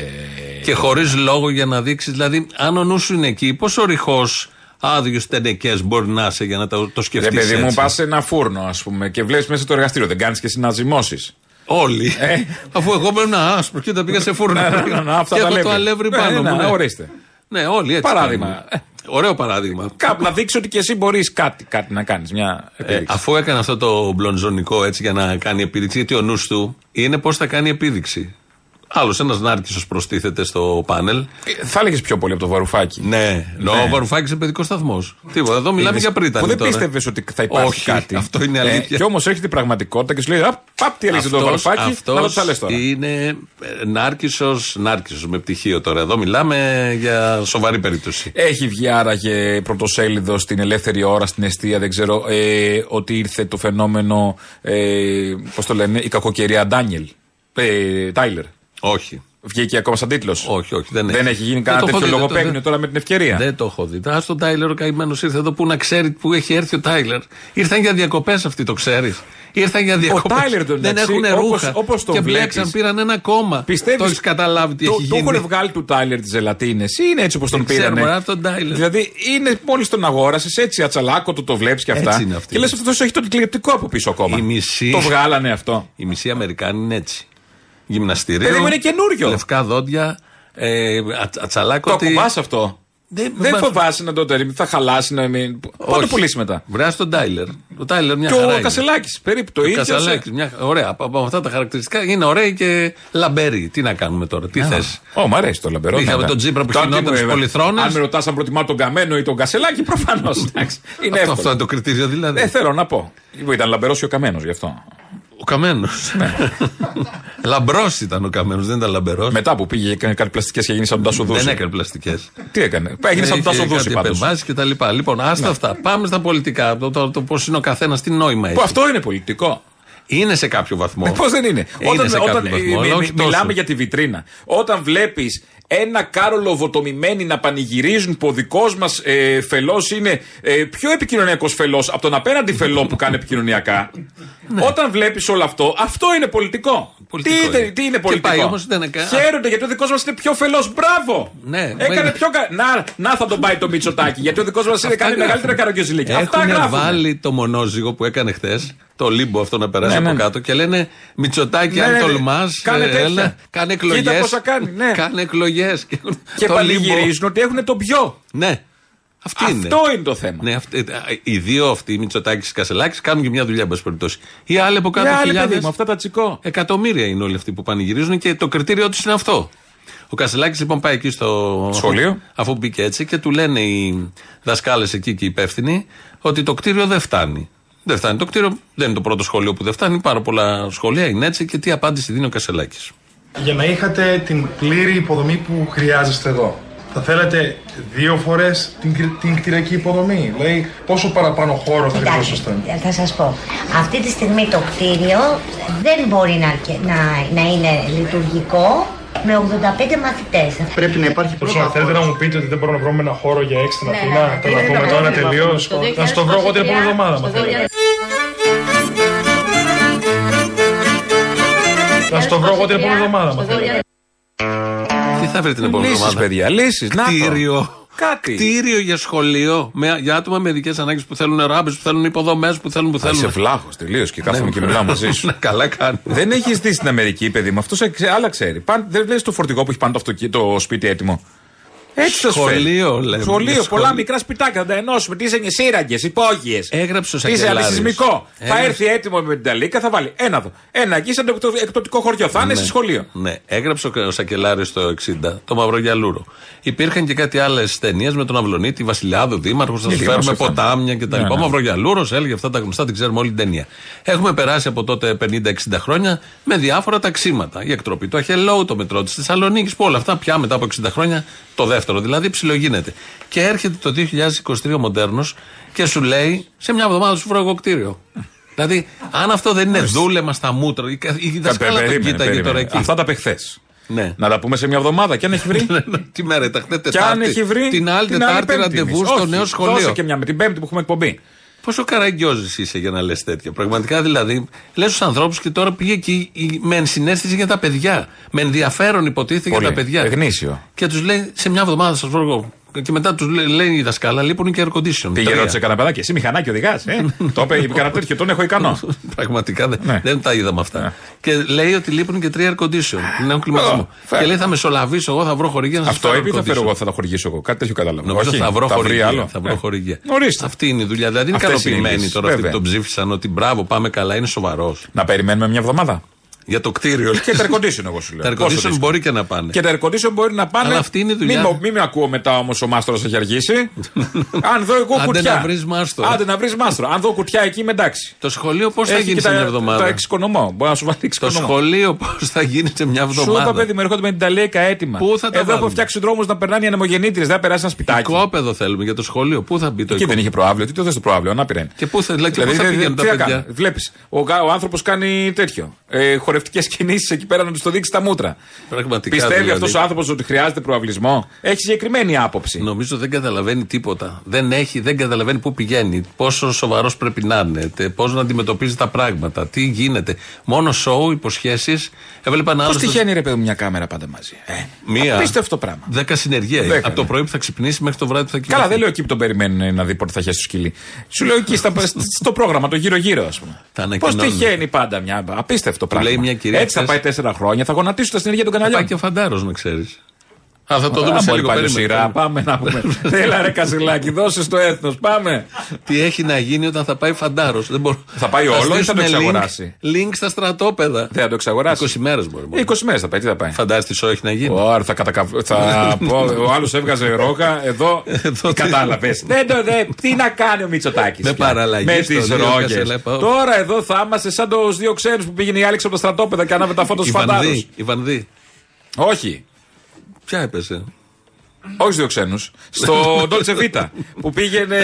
και χωρίς λόγο για να δείξεις. Δηλαδή, αν ο νους σου είναι εκεί, πόσο ρηχός άδειο τενεκές μπορεί να είσαι για να το, το Ρε σκεφτεί. παιδί μου, πας σε ένα φούρνο, ας πούμε, και βλέπεις μέσα στο εργαστήριο. Δεν κάνεις και εσύ να ζυμώσει. Όλοι. Αφού εγώ ήμουν άσπρο και τα πήγα σε φούρνο. Ε. Ναι, ναι, ναι, αυτά και τα έχω λέει. το αλεύρι Ναι, πάνω ναι, μου. ναι, ορίστε. Ναι, όλοι έτσι. Παράδειγμα. κάνουμε. Ωραίο παράδειγμα. Κάπου να δείξει ότι και εσύ μπορείς κάτι, κάτι να κάνεις. Μια Ε, επίδειξη. αφού έκανε αυτό το μπλονζονικό έτσι για να κάνει επίδειξη, γιατί ο νους του είναι πώς θα κάνει επίδειξη. Άλλος ένας Νάρκησο προστίθεται στο πάνελ. Ε, Θα έλεγες πιο πολύ από το βαρουφάκι. Ναι, ναι. ο Βαρουφάκης είναι παιδικός σταθμός. Τίποτα. Εδώ μιλάμε Είδες για πρίτα. Που δεν πίστευες ότι θα υπάρχει Όχι, κάτι. αυτό είναι αλήθεια. και όμως έρχεται η πραγματικότητα και σου λέει Απ, παπ, τι έλεγες το βαρουφάκι. Να το τα λες τώρα. είναι Νάρκησο, Νάρκησος με πτυχίο τώρα. Εδώ μιλάμε για σοβαρή περίπτωση. Έχει βγει άραγε πρωτοσέλιδος στην ελεύθερη ώρα, στην αιστεία, δεν ξέρω, ε, ότι ήρθε το φαινόμενο, ε, πώς το λένε, η κακοκαιρία Ντάνιελ. Ε, Τάιλερ. Όχι. Βγήκε ακόμα σαν τίτλος. Όχι, όχι, δεν, Δεν έχει. έχει γίνει Δεν κανένα το έχω τέτοιο δει, δεν το- λογοπαίγνιο δεν- τώρα με την ευκαιρία. Δεν το έχω δει. Α τον Τάιλερ ο καημένος ήρθε εδώ που να ξέρει που έχει έρθει ο Τάιλερ. Ήρθαν για διακοπές αυτοί, το ξέρεις. Ήρθαν για διακοπές. Τάιλερ, τον Δεν εντάξει, έχουν όπως- ρούχα. όπως τον και βλέπεις. μπλέξαν, πήραν ένα κόμμα. Πιστεύεις Το έχει καταλάβει τι το, έχει το γίνει. έχουν βγάλει του Τάιλερ τις ζελατίνες ή είναι έτσι όπως τον Δεν ξέρουμε, πήρανε; α, τον Τάιλερ. Δηλαδή είναι μόλις τον αγόρασες, έτσι ατσαλάκο του το βλέπεις και αυτά. Έτσι είναι αυτή. Και λες αυτός έχει το τηλεοπτικό από πίσω ακόμα. Η μισή- Το βγάλανε αυτό. Οι μισοί Αμερικάνοι είναι έτσι. Γυμναστήριο. Παιδί μου, είναι καινούριο. Λευκά δόντια. Ε, α, ατσαλάκο. Το ακουμπάς αυτό; Δεν, Δεν φοβάσαι να το τερίμει, θα χαλάσει να μην. Πού το πουλήσεις μετά; Βράζει τον Τάιλερ. Ο Τάιλερ μια Και χαρά ο είναι. Κασελάκης, περίπου το Ο ίδιο. Κασελάκης, μια... Ωραία. Από, από αυτά τα χαρακτηριστικά είναι ωραίοι και λαμπεροί. Τι να κάνουμε τώρα, τι θες; Ω, μ' αρέσει το λαμπερό. Είχαμε ναι, τον ναι. Τζίπρα που Τώρα χινόταν τι μου, στους ε, πολυθρόνες. Αν με ρωτάς αν προτιμάω τον Καμένο ή τον Κασελάκη, προφανώς. Είναι Αυτό, εύκολο. αυτό είναι το κριτήριο δηλαδή. Δεν θέλω να πω. Ήταν λαμπερός και ο Καμένος γι' αυτό. Ο Καμένος. *laughs* λαμπρός ήταν ο Καμένος, δεν ήταν λαμπερός. Μετά που πήγε και έκανε κάτι πλαστικέ και έγινε σαν τον Τάσο Δούση. Δεν έκανε πλαστικές. Τι έκανε; Έγινε σαν τον Τάσο Δούση πάντως. και τα λοιπά. Λοιπόν, άστα αυτά. Πάμε στα πολιτικά. Το, το, το πώς είναι ο καθένας, τι νόημα έχει. Που αυτό είναι πολιτικό. Είναι σε κάποιο βαθμό. Πώς δεν είναι; Είναι όταν σε όταν κάποιο βαθμό, ε, αλλά μι- όχι μι- μιλάμε τόσο. για τη βιτρίνα. Όταν βλέπεις ένα κάρολο βοτομημένοι να πανηγυρίζουν που ο δικός μας ε, φελός είναι ε, πιο επικοινωνιακός φελός από τον απέναντι φελό που κάνει επικοινωνιακά. Όταν βλέπεις όλο αυτό, αυτό είναι πολιτικό. Ναι. Πολιτικό τι, είναι. είναι, τι είναι Και πολιτικό; πάει όμως, δεν είναι- Χαίρονται γιατί ο δικός μας είναι πιο φελός. Μπράβο! Ναι, Έκανε είναι- πιο. κα- Να, να θα τον πάει το Μητσοτάκι γιατί ο δικός μας είναι κάνει μεγαλύτερα καρογκιόζηλικια. Αυτά Έχουν γράφουν. βάλει το μονόζυγο που έκανε χθες, το λίμπο αυτό να περάσει Ναι, από ναι. κάτω και λένε Μητσοτάκι, Ναι, αν ναι, τολμάς, κάνε τέτοια. κάνε εκλογές. Κοίτα πόσα κάνει, ναι. Κάνε εκλογές. Και πανηγυρίζουν ότι έχουν τον πιο. Ναι. Αυτή είναι. Αυτό είναι το θέμα. Ναι, αυτή, οι δύο αυτοί, Μητσοτάκης και Κασελάκης, κάνουν και μια δουλειά, εν πάση περιπτώσει. Οι άλλοι από κάτω Οι άλλοι, χιλιάδες, παιδί μου, αυτά τα τσικό. Εκατομμύρια είναι όλοι αυτοί που πανηγυρίζουν και το κριτήριό τους είναι αυτό. Ο Κασελάκης λοιπόν πάει εκεί στο Σχολείο. Αφού μπήκε έτσι και του λένε οι δασκάλες εκεί και οι υπεύθυνοι ότι το κτίριο δεν φτάνει. Δεν φτάνει. Το κτίριο δεν είναι το πρώτο σχολείο που δεν φτάνει. Πάρα πολλά σχολεία είναι έτσι. Και τι απάντηση δίνει ο Κασελάκης. Για να είχατε την πλήρη υποδομή που χρειάζεστε εδώ. Θα θέλατε δύο φορές την, κρι- την κτηριακή υποδομή; Δηλαδή, πόσο παραπάνω χώρο θα Εντάξει, χρειαζόταν. θα σας πω. Αυτή τη στιγμή το κτίριο δεν μπορεί να, αρκε- να, να είναι λειτουργικό με 85 μαθητές. Πρέπει να υπάρχει πρώτα. Θέλετε να μου πείτε ότι δεν μπορούμε να βρούμε ένα χώρο για έξι στην Ναι, Αθήνα. ναι, Το ναι, να ναι, πούμε ναι, τώρα ναι, τελείως. ναι, Να στο βρω εγώ την επόμενη εβδομάδα. μα θέλετε. Να στο βρω εγώ την επόμενη εβδομάδα. μα θέλετε. Τι θα βρει την επόμενη Λύσεις, εβδομάδα; παιδιά, λύσεις. Να το. Κτίριο. Κάτι. Κτίριο για σχολείο. Με, για άτομα με ειδικές ανάγκες που θέλουν ράμπε, που θέλουν υποδομές, που θέλουν. Που Α, θέλουν. Είσαι βλάχος τελείως και κάθομαι και μιλάω μαζί *laughs* σου. Ναι, Καλά κάνει. Δεν έχει δει στην Αμερική, παιδί μου. Αυτό άλλα ξέρει. Πάνε, δεν βλέπει το φορτηγό που έχει πάνω το, αυτοκι- το σπίτι έτοιμο. Έτσι το Σχολείο, λέμε. Σχολείο, Για πολλά σχολείο. μικρά σπιτάκια θα τα ενώσουμε. Τι είσαι σύραγγες, υπόγειες. Έγραψε ο Τι είσαι Σακελάρης. αντισυσμικό. Θα Έγραψε- έρθει έτοιμο με την ταλίκα, θα βάλει ένα εδώ. Ένα εκεί σαν το εκτο- εκπτωτικό χωριό. Θα είναι Ναι. σε σχολείο. Ναι, έγραψε ο Σακελάρης το 60, το Μαυρογιαλούρο. Υπήρχαν και κάτι άλλες ταινίες με τον Αυλονίτη, Βασιλιάδο, Δήμαρχος, θα σου Λίγα φέρουμε μας έφεραν. ποτάμια κτλ. Ναι, ναι. Ο Μαυρογιαλούρος έλεγε αυτά τα γνωστά, την ξέρουμε όλη την ταινία. Έχουμε περάσει από τότε 50-60 χρόνια με διάφορα ταξίματα. Η εκτροπή του Αχελόου, το μετρό της Θεσσαλονίκης, που όλα αυτά πια μετά από 60 χρόνια, το δεύτερο δηλαδή, ψιλογίνεται. Και έρχεται το 2023 ο μοντέρνος και σου λέει σε μια εβδομάδα σου βρω εγώ κτίριο. Δηλαδή, αν αυτό δεν είναι δούλεμα στα μούτρα, η, η δασκάλα το Περίμενε, κοίταγε περίμενε. τώρα εκεί. Αυτά τα πεχθέ. Ναι. Να τα πούμε σε μια εβδομάδα και αν έχει βρει. Τι μέρα ήταν, χθες Και αν Τετάρτη. έχει βρει. Την άλλη Τετάρτη Πέμπτη ραντεβού εμείς. στο Όχι, νέο σχολείο. Δώσε και μια με την Πέμπτη που έχουμε εκπομπή. Πόσο καραγκιόζης είσαι για να λες τέτοια; Πραγματικά δηλαδή, λες στους ανθρώπους και τώρα πήγε εκεί η- με ενσυναίσθηση για τα παιδιά. Με ενδιαφέρον υποτίθεται για Πολύ. τα παιδιά. Εγνήσιο. Και τους λέει σε μια εβδομάδα σας βρω εγώ. Και μετά τους λέει η δασκάλα, λείπουν και air condition. Πήγε Τρία. ρώτησε κανένα παιδάκι. Εσύ μηχανάκι οδηγάς. Ε; το είπε, είπε κανένα τέτοιο, τον έχω ικανό. *laughs* Πραγματικά δεν, Ναι. δεν τα είδαμε αυτά. Και λέει ότι λείπουν και τρία air condition. Δεν έχουν κλιματισμό. φέρ. Και λέει θα μεσολαβήσω εγώ, θα βρω χορηγία να σας Αυτό φέρω είπε ή air θα φέρω condition. εγώ, θα τα χορηγήσω εγώ. Κάτι τέτοιο κατάλαβα. Νομίζω Όχι, θα βρω βρει χορηγία. άλλο. Θα βρω Ε. χορηγία. Ορίστε. Αυτή είναι η δουλειά. Δηλαδή είναι Αυτές είναι οι ικανοποιημένοι λύσεις, τώρα αυτοί που βέβαια. τον ψήφισαν ότι μπράβο, πάμε καλά, είναι σοβαρός. Να περιμένουμε μια εβδομάδα. Για το κτίριο. Και τα air condition, εγώ σου λέω. Τα air Πόσο condition δύσκολο. μπορεί και να πάνε. Και τα air condition μπορεί να πάνε. Αλλά αυτή είναι η δουλειά. Μην, μο- μην με ακούω μετά όμως ο μάστορα έχει αργήσει. *laughs* Αν δω εγώ Άντε κουτιά. να βρεις μάστορα. Άντε να βρεις μάστορα. Αν δω κουτιά εκεί είμαι εντάξει. Το σχολείο πώς θα Έχει γίνει και σε τα- μια εβδομάδα; Τα εξοικονομώ. Μπορεί να σου βάλει Το εξοικονομώ. σχολείο πώς θα γίνει σε μια Σου είπα, εβδομάδα; παιδί μου, έρχονται με την ταλέκα έτοιμα. Πού θα τα Εδώ έχω βάλουμε; φτιάξει δρόμους να περνάνε οι ανεμογεννήτριες. Δεν θα περάσει ένα σπιτάκι. Οικόπεδο θέλουμε για το σχολείο. Πού θα μπει το Εκεί δεν οικόπεδο; είχε προάβλιο. Τι το θε το προάβλιο, ανάπηρα είναι. Και πού θα, δηλαδή, και πού θα δεν- πηγαίνουν τι τα θα παιδιά; κάνει. Βλέπεις. Ο, γα- ο άνθρωπος κάνει τέτοιο. Ε, Χορευτικέ κινήσεις εκεί πέρα να τους το δείξει τα μούτρα. Πραγματικά. Πιστεύει δηλαδή. αυτός ο άνθρωπος ότι χρειάζεται προαυλισμό; Έχει συγκεκριμένη άποψη. Νομίζω δεν καταλαβαίνει τίποτα. Δεν, έχει, δεν καταλαβαίνει πού πηγαίνει, πόσο σοβαρός πρέπει να είναι, πώς να αντιμετωπίζει τα πράγματα, τι γίνεται. Μόνο σοου, υποσχέσεις. Έβλεπα ένα Πώς άλλο. στο- τυχαίνει ρε παιδί μου μια κάμερα πάντα μαζί. Ε, Μία. Απίστευτο πράγμα. Δέκα συνεργεία. έχει. Δέκα, Από το ναι. πρωί που θα ξυπνήσει μέχρι το βράδυ που θα κοιμηθεί. Καλά, δεν λέω εκεί που τον περιμένουν να δει πότε θα χέσει το σκυλί. Σου λέω εκεί στα, *laughs* στο πρόγραμμα, το γύρω-γύρω, ας πούμε. Τα Πώς ανακοινώνουν. τυχαίνει πάντα μια. Απίστευτο πράγμα. λέει μια κυρία Έτσι θα χθες- πάει τέσσερα χρόνια, θα γονατίσουν τα συνεργεία των Θα πάει καναλιών. και φαντάρος, να ξέρεις. Α, θα το Α, δούμε σε μπορεί λίγο. πάλι περίμενε. σειρά, πάμε να πούμε. *laughs* Έλα ρε Κασιλάκη, δώσε στο έθνος, πάμε. Τι έχει να γίνει όταν θα πάει φαντάρος. Δεν μπορώ. Θα πάει όλο ή θα το στήσουνε εξαγοράσει; Link, link στα στρατόπεδα. Δεν θα το εξαγοράσει. 20 μέρες μπορεί. μπορεί. 20 μέρες θα πάει, τι θα πάει; Φαντάζεσαι τι σοου έχει να γίνει. Ωραία, θα κατακαβ... θα *laughs* πω, ο άλλος έβγαζε ρόκα, εδώ. Εδώ τι- Κατάλαβες. *laughs* Δεν το δε. Τι να κάνει ο Μητσοτάκης. Με παραλλαγή Με στο τις δύο ρόγες. Κασελέπα. Τώρα εδώ θα είμαστε σαν τους δύο ξένους που πήγαινε η Άλεξ από τα στρατόπεδα και ανάβε τα φώτα Η στου φαντάρους. Βανδύ. Η Βανδύ. Όχι. Ποια έπεσε; Όχι στους δύο ξένους. Στο Ντόλτσε Βίτα. Που πήγαινε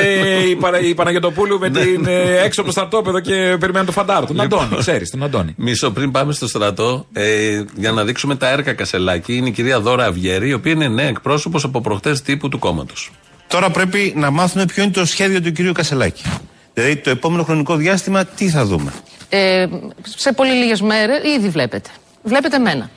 η, Παρα, η Παναγιοτοπούλου με την ε, έξω από το στρατόπεδο και περιμένει το φαντάρο. Τον Αντώνη, ξέρεις, τον Αντώνη. Μισό πριν πάμε στο στρατό, ε, για να δείξουμε τα έργα Κασελάκη, είναι η κυρία Δώρα Αυγέρη, η οποία είναι νέα εκπρόσωπος από προχτές τύπου του κόμματος. Τώρα πρέπει να μάθουμε ποιο είναι το σχέδιο του κυρίου Κασελάκη. Δηλαδή το επόμενο χρονικό διάστημα τι θα δούμε; Ε, σε πολύ λίγες μέρες ήδη βλέπετε. Βλέπετε μένα.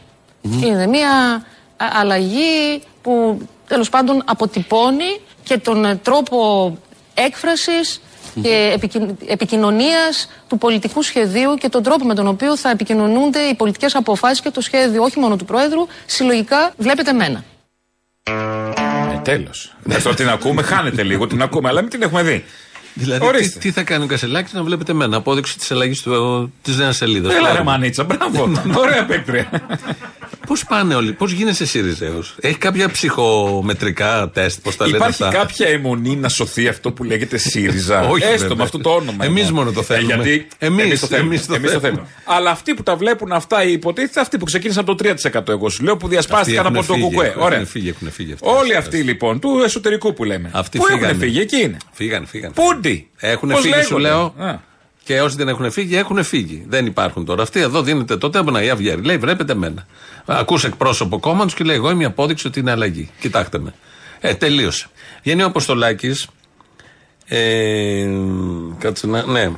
Είναι μια α, αλλαγή που τέλος πάντων αποτυπώνει και τον ε, τρόπο έκφρασης και επικοι- επικοινωνίας του πολιτικού σχεδίου και τον τρόπο με τον οποίο θα επικοινωνούνται οι πολιτικές αποφάσεις και το σχέδιο όχι μόνο του Πρόεδρου, συλλογικά βλέπετε μένα. Ε, Τέλος. τώρα την ακούμε, χάνεται λίγο, την ακούμε, αλλά μην την έχουμε δει. Δηλαδή, τι, Ορίστε. τι θα κάνει ο Κασελάκης να βλέπετε εμένα. Απόδειξη της αλλαγής της νέας σελίδας. Έλα ρε μανίτσα, μπράβο. *laughs* Ωραία παίκτρια. Πώς πάνε όλοι, πώς γίνεσαι ΣΥΡΙΖΑΕΟ. Έχει κάποια ψυχομετρικά τεστ, πώς τα λένε Υπάρχει αυτά; κάποια αιμονή να σωθεί αυτό που λέγεται ΣΥΡΙΖΑ. *laughs* Όχι, Έστω βέβαια. με αυτό το όνομα. Εμείς εγώ. μόνο το θέλουμε. Ε, γιατί Εμείς, εμείς το θέλουμε. εμείς το Εμείς το θέλουμε. θέλουμε. Αλλά αυτοί που τα βλέπουν αυτά, οι υποτίθεται αυτοί που ξεκίνησαν από το 3% εγώ σου λέω που διασπάστηκαν Αυτοί από το έχουν κουκουέ. φύγει, Ωραία. Έχουν φύγει, έχουν φύγει αυτοί. Όλοι αυτοί λοιπόν, του εσωτερικού που λέμε. Αυτοί Πού έχουν φύγανε. φύγει, εκεί είναι. Φύγανε, φύγανε. Πούντι. Έχουν Πώς φύγει, σου λέγονται; λέω. Α. Και όσοι δεν έχουν φύγει, έχουν φύγει. Δεν υπάρχουν τώρα. Αυτοί εδώ δίνεται τότε από η Αυγέρη. Λέει, βλέπετε μένα. Ακούσε εκπρόσωπο κόμματο και λέει, Εγώ είμαι η απόδειξη ότι είναι αλλαγή. Κοιτάξτε με. Ε, τελείωσε. Βγαίνει ο Αποστολάκης. Ε, κάτσε να. Ναι, ε,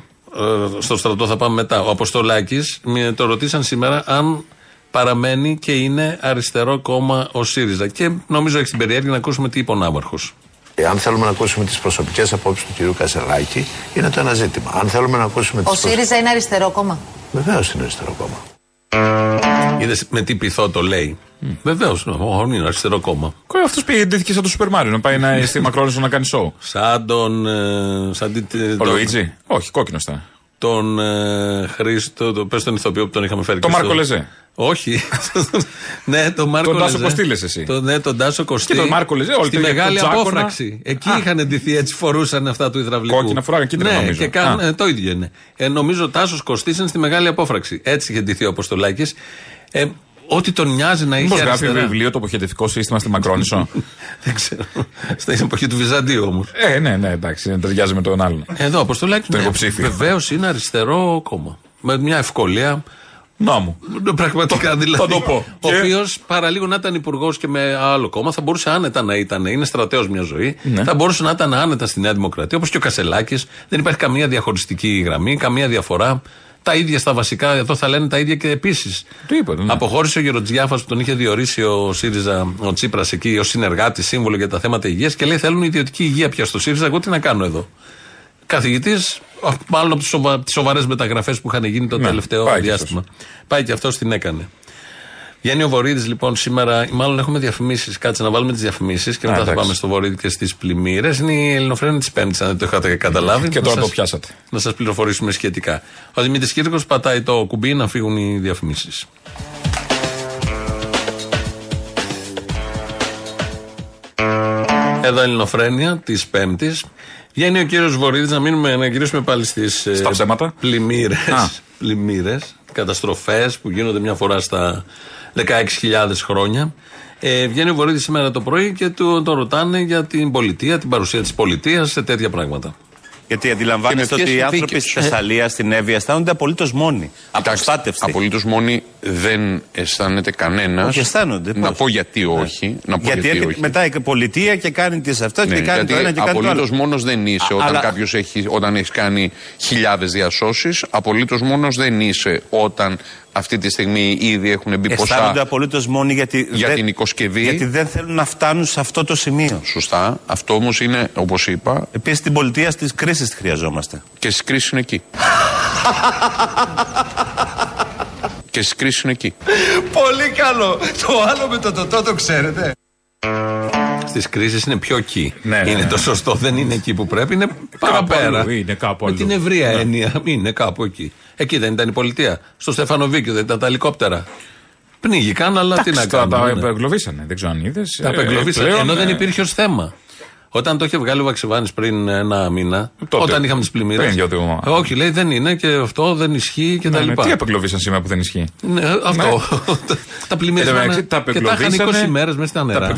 στο στρατό θα πάμε μετά. Ο Αποστολάκης, το ρωτήσαν σήμερα αν παραμένει και είναι αριστερό κόμμα ο ΣΥΡΙΖΑ. Και νομίζω έχει την περιέργεια να ακούσουμε τι είπε ο Ναύαρχος. Αν θέλουμε να ακούσουμε τις προσωπικές απόψεις του κυρίου Κασελάκη, είναι το ένα ζήτημα. Αν θέλουμε να ακούσουμε τις. Ο ΣΥΡΙΖΑ είναι αριστερό κόμμα; Βεβαίως είναι αριστερό κόμμα. Είδες με τι πειθώ το λέει; Βεβαίως, είναι αριστερό κόμμα. Αυτός πήγε ντύθηκε σαν το Σούπερ Μάριο να πάει να, στη Μακρόνισο να κάνει σόου. Σαν τον. ε, σαν την- Ο τον- Λουίτζι; Όχι, κόκκινο ήταν. Τον ε, Χρήστο, το, πες τον ηθοποιό που τον είχαμε φέρει. Τον και Μάρκο στο- Λεζέ. Όχι. *laughs* ναι, τον Μάρκο Τον Τάσο Λεζέ. Κωστή λες εσύ. Το, ναι, τον Τάσο Κωστή. Και τον Μάρκο Λεζέ, όλοι Στη το ίδιο, μεγάλη τον Τζάκονα. απόφραξη. Εκεί Α. είχαν ντυθεί έτσι, φορούσαν αυτά του υδραυλικού. Κόκκινα φοράγαν, κίτρινα ναι, νομίζω. Και κάνουν, Α. ε, το ίδιο είναι. Ε, νομίζω ο Τάσος Κωστής είναι στη μεγάλη απόφραξη. Έτσι είχε ντυθεί ο Αποστολάκης. Ε, ό,τι τον νοιάζει να Μήπως είχε γράφει αριστερά. βιβλίο το αποχαιρετικό σύστημα στη Μακρόνισο; *laughs* Δεν ξέρω. Στην εποχή του Βυζαντίου όμως. ε, ναι, ναι, εντάξει, δεν ταιριάζει με τον άλλον. Εδώ, Αποστολάκη. Τον υποψήφιο. Βεβαίως είναι αριστερό κόμμα. Με μια ευκολία. Να μου. Πραγματικά δηλαδή. θα το πω. Ο Και- οποίος παραλίγο να ήταν υπουργός και με άλλο κόμμα θα μπορούσε άνετα να ήταν. Είναι στρατέο μια ζωή. Ναι. Θα μπορούσε να ήταν άνετα στη Νέα Δημοκρατία. Όπως και ο Κασελάκης. Δεν υπάρχει καμία διαχωριστική γραμμή, καμία διαφορά. Τα ίδια στα βασικά, εδώ θα λένε τα ίδια και επίσης. Το είπα, ναι. Αποχώρησε ο Γεροτζιάφα που τον είχε διορίσει ο ΣΥΡΙΖΑ, ο Τσίπρας εκεί, ω συνεργάτη, σύμβολο για τα θέματα υγείας και λέει: Θέλουν ιδιωτική υγεία πια στο ΣΥΡΙΖΑ. Εγώ τι να κάνω εδώ. Καθηγητής, μάλλον από τις σοβαρές μεταγραφές που είχαν γίνει το Ναι, τελευταίο πάει και διάστημα. Πάει και αυτός την έκανε. Βγαίνει ο Βορύδης λοιπόν σήμερα, μάλλον έχουμε διαφημίσεις. Κάτσε να βάλουμε τις διαφημίσεις και Α, μετά θα εντάξει. πάμε στο Βορύδη και στις πλημμύρες. Είναι η ελληνοφρένη της Πέμπτης, αν δεν το είχατε καταλάβει. Και Να τώρα το σας- πιάσατε. Να σας πληροφορήσουμε σχετικά. Ο Δημήτρης Κύρκος πατάει το κουμπί να φύγουν οι διαφημίσεις. Εδώ Ελληνοφρένια της Πέμπτης. Βγαίνει ο κύριος Βορύδης να, μείνουμε, να γυρίσουμε πάλι στις Στα ψέματα. πλημμύρες. Α. Πλημμύρες, καταστροφές που γίνονται μια φορά στα 16.000 χρόνια. Ε, βγαίνει ο Βορύδης σήμερα το πρωί και του τον ρωτάνε για την πολιτεία, την παρουσία της πολιτείας σε τέτοια πράγματα. Γιατί αντιλαμβάνεστε Και με ότι οι ποιες άνθρωποι συνθήκες. στη Θεσσαλία, στην Εύβοια, αισθάνονται απολύτως μόνοι. Αποστάτευτοι. Απολύτως μόνοι δεν αισθάνεται κανένας. Όχι, αισθάνονται, Να πώς; πω γιατί όχι. Να πω Γιατί γιατί, έρχεται όχι. μετά η πολιτεία και κάνει τις αυτά Ναι, και κάνει το ένα και κάνει το άλλο. απολύτω μόνος δεν είσαι Α, όταν αλλά- κάποιος έχει, όταν έχεις κάνει χιλιάδες διασώσεις. Απολύτως μόνος δεν είσαι όταν αυτή τη στιγμή ήδη έχουν μπει Αισθάνονται ποσά. απολύτως μόνοι γιατί, Για δεν, την οικοσκευή. γιατί δεν θέλουν να φτάνουν σε αυτό το σημείο. Σωστά. Αυτό όμως είναι, όπως είπα, Επίσης την πολιτεία στις κρίσεις τη χρειαζόμαστε. και στις κρίσεις είναι εκεί. *laughs* και στις κρίσεις είναι εκεί. Πολύ καλό. Το άλλο με το τοτό το ξέρετε. Στι κρίσει είναι πιο εκεί. Ναι, ναι, είναι ναι. το σωστό, δεν είναι εκεί που πρέπει, είναι παραπέρα. αλλού, είναι κάπου Με αλλού. την ευρεία Ναι. έννοια. Είναι κάπου εκεί. Εκεί δεν ήταν η πολιτεία. Στο Στεφανοβίκιο δεν ήταν τα ελικόπτερα. Πνίγηκαν, αλλά τι να Εντάξει, τώρα κάνουμε. τα ναι. επεγκλωβίσανε. Δεν ξέρω αν είδες. Τα απεγκλωβίσαν, ενώ δεν υπήρχε ως θέμα. Όταν το είχε βγάλει ο Βαξιβάνης πριν ένα μήνα, Τότε. όταν είχαμε τις πλημμύρες. Πριν για το- Όχι, λέει δεν είναι και αυτό δεν ισχύει και τα Ναι, ναι, λοιπά. τι απεγκλωβίσαν σήμερα που δεν ισχύει; Ναι, αυτό. *laughs* τα Εν τω πλημμύρε μεταξύ, τα και τα είχαν 20 απεγκλωβίσανε- μέρες μέσα στα Τα νερά.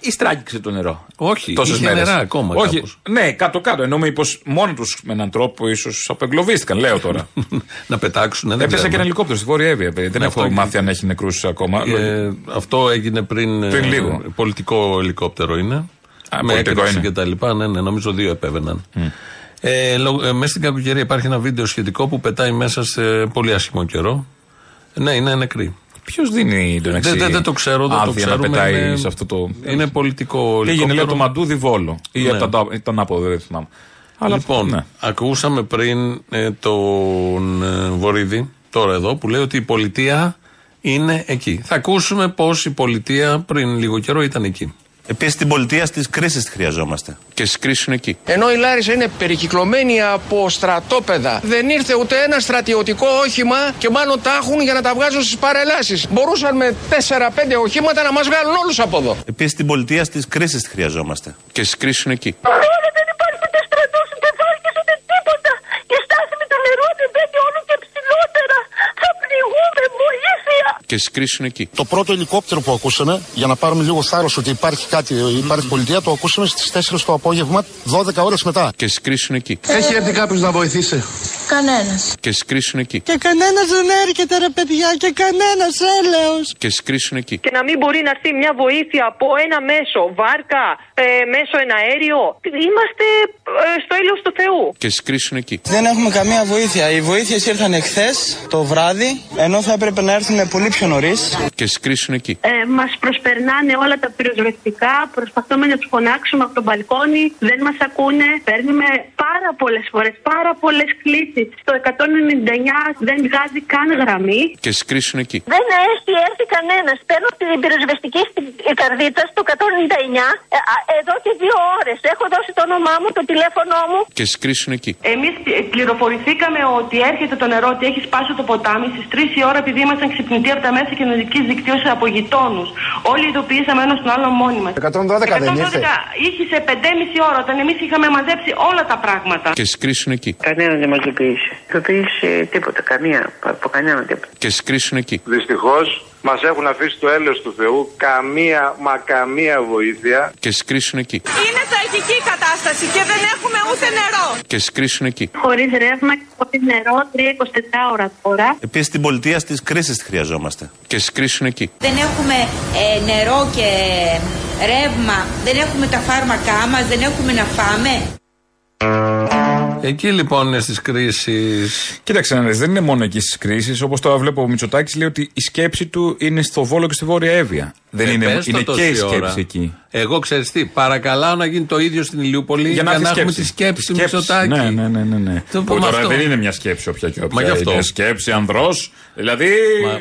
Απεγκλωβίσαν ή στράγγιξε το νερό. Όχι, Τόσες είχε μέρες. νερά ακόμα Όχι, κάπως. ναι, κάτω-κάτω. Ενώ μήπω μόνο τους με έναν τρόπο ίσως απεγκλωβίστηκαν, λέω τώρα. *laughs* να πετάξουν. Δεν Έπεσε ξέρουμε. και ένα ελικόπτερο στη Βόρεια Εύβοια. παιδί. Δεν Αυτό έχω και- μάθει αν έχει νεκρούς ακόμα. Ε, αυτό έγινε πριν, Πριν ε, λίγο. Πολιτικό ελικόπτερο είναι. Α, με πολιτικό έκρηξη είναι. και τα λοιπά. Ναι, ναι, νομίζω δύο επέβαιναν. Ε, λο- ε, μέσα στην κακοκαιρία υπάρχει ένα βίντεο σχετικό που πετάει μέσα σε πολύ άσχημο καιρό. Ναι, είναι νεκροί. Ποιος δίνει τον εξή. Δεν, δεν, δεν το ξέρω, δεν το άδεια να ξέρουμε. πετάει είναι, σε αυτό το. είναι πολιτικό Και έγινε, λέω, ελικόπτερο. το Μαντούδι Βόλο. Ή Ναι. από τον- τον Άποδο, δεν θυμάμαι. Αλλά, λοιπόν, ναι. ακούσαμε πριν ε, τον ε, Βορύδη, τώρα εδώ, που λέει ότι η πολιτεία είναι εκεί. Θα ακούσουμε πώς η πολιτεία πριν λίγο καιρό ήταν εκεί. Επίσης την πολιτεία στις κρίσεις τη χρειαζόμαστε. Και στις κρίσεις είναι εκεί. Ενώ η Λάρισα είναι περικυκλωμένη από στρατόπεδα, δεν ήρθε ούτε ένα στρατιωτικό όχημα και μάλλον τα έχουν για να τα βγάζουν στις παρελάσεις. Μπορούσαν με 4-5 οχήματα να μας βγάλουν όλους από εδώ. Επίσης την πολιτεία στις κρίσεις τη χρειαζόμαστε. Και στις κρίσεις είναι εκεί. δεν υπάρχει ούτε στρατός, ούτε βάρκες, ούτε τίποτα. Και στάθμη του νερού ανεβαίνει όλο και ψηλότερα. Θα πληγούμε, βοήθεια. Και στι κρίσει είναι εκεί. Το πρώτο ελικόπτερο που ακούσαμε, για να πάρουμε λίγο θάρρος ότι υπάρχει κάτι, υπάρχει πολιτεία, το ακούσαμε στις 4 το απόγευμα, 12 ώρες μετά. Και στι κρίσει είναι εκεί. Έχει έρθει κάποιος να βοηθήσει; Κανένας. Και στι κρίσει είναι εκεί. Και κανένας δεν έρχεται, ρε παιδιά, και κανένας έλεος. Και στι κρίσει είναι εκεί. και να μην μπορεί να έρθει μια βοήθεια από ένα μέσο, βάρκα, ε, μέσο εναέριο. Είμαστε ε, στο έλεος του Θεού. Και στι κρίσει είναι εκεί. Δεν έχουμε καμία βοήθεια. Οι βοήθειες ήρθαν εχθές το βράδυ, ενώ θα έπρεπε να έρθουν πολύ πιο νωρίς. Και στις κρίσεις είναι εκεί. Ε, Μας προσπερνάνε όλα τα πυροσβεστικά. Προσπαθούμε να τους φωνάξουμε από το μπαλκόνι. Δεν μας ακούνε. Παίρνουμε πάρα πολλές φορές, πάρα πολλές κλήσεις. Το 199 δεν βγάζει καν γραμμή. Και στις κρίσεις είναι εκεί. Δεν έχει έρθει κανένας. Παίρνω την πυροσβεστική στην καρδίτσα στο 199 ε, α, εδώ και δύο ώρες. Έχω δώσει το όνομά μου, το τηλέφωνό μου. Και στις κρίσεις είναι εκεί. Εμείς πληροφορηθήκαμε ότι έρχεται το νερό, ότι έχει σπάσει το ποτάμι στις 3 η ώρα επειδή ήμασταν ξυπνητοί από τα μέσα κοινωνικής δικτύωσης από γειτόνους. Όλοι ειδοποιήσαμε ένας τον άλλο μόνοι μας. 112 δεν ήρθε. είχε σε 5,5 ώρα όταν εμείς είχαμε μαζέψει όλα τα πράγματα. Και στις κρίσεις είναι εκεί. Κανένας δεν μας ειδοποίησε. Ειδοποίησε τίποτα, καμία, από κανέναν τίποτα. Και στις κρίσεις είναι εκεί. Δυστυχώς μας έχουν αφήσει το έλεος του Θεού καμία μα καμία βοήθεια. Και στι κρίσει είναι εκεί. Είναι τραγική η κατάσταση και δεν έχουμε ούτε νερό. Και στι κρίσει είναι εκεί. Χωρίς ρεύμα και χωρίς νερό, 3-24 ώρα τώρα. Επίσης την πολιτεία στις κρίσεις τη χρειαζόμαστε. Και στι κρίσει είναι εκεί. Δεν έχουμε ε, νερό και ρεύμα, δεν έχουμε τα φάρμακά μας, δεν έχουμε να φάμε. Εκεί λοιπόν είναι στις κρίσεις. Κοίταξε να δεις, δεν είναι μόνο εκεί στις κρίσεις. Όπως τώρα βλέπω ο Μητσοτάκης λέει ότι η σκέψη του είναι στο Βόλο και στη Βόρεια Εύβοια. Δεν Ε, είναι, πες το είναι τόση και η σκέψη ώρα. εκεί. Εγώ ξέρεις τι, παρακαλάω να γίνει το ίδιο στην Ηλιούπολη για να, έρθει έχουμε σκέψη. τη σκέψη του Σκέψη. Μητσοτάκη. Ναι, ναι, ναι. ναι, ναι. Το Που πούμε τώρα αυτό. δεν είναι μια σκέψη όποια και όποια. Μα γι' αυτό. Είναι σκέψη ανδρός, δηλαδή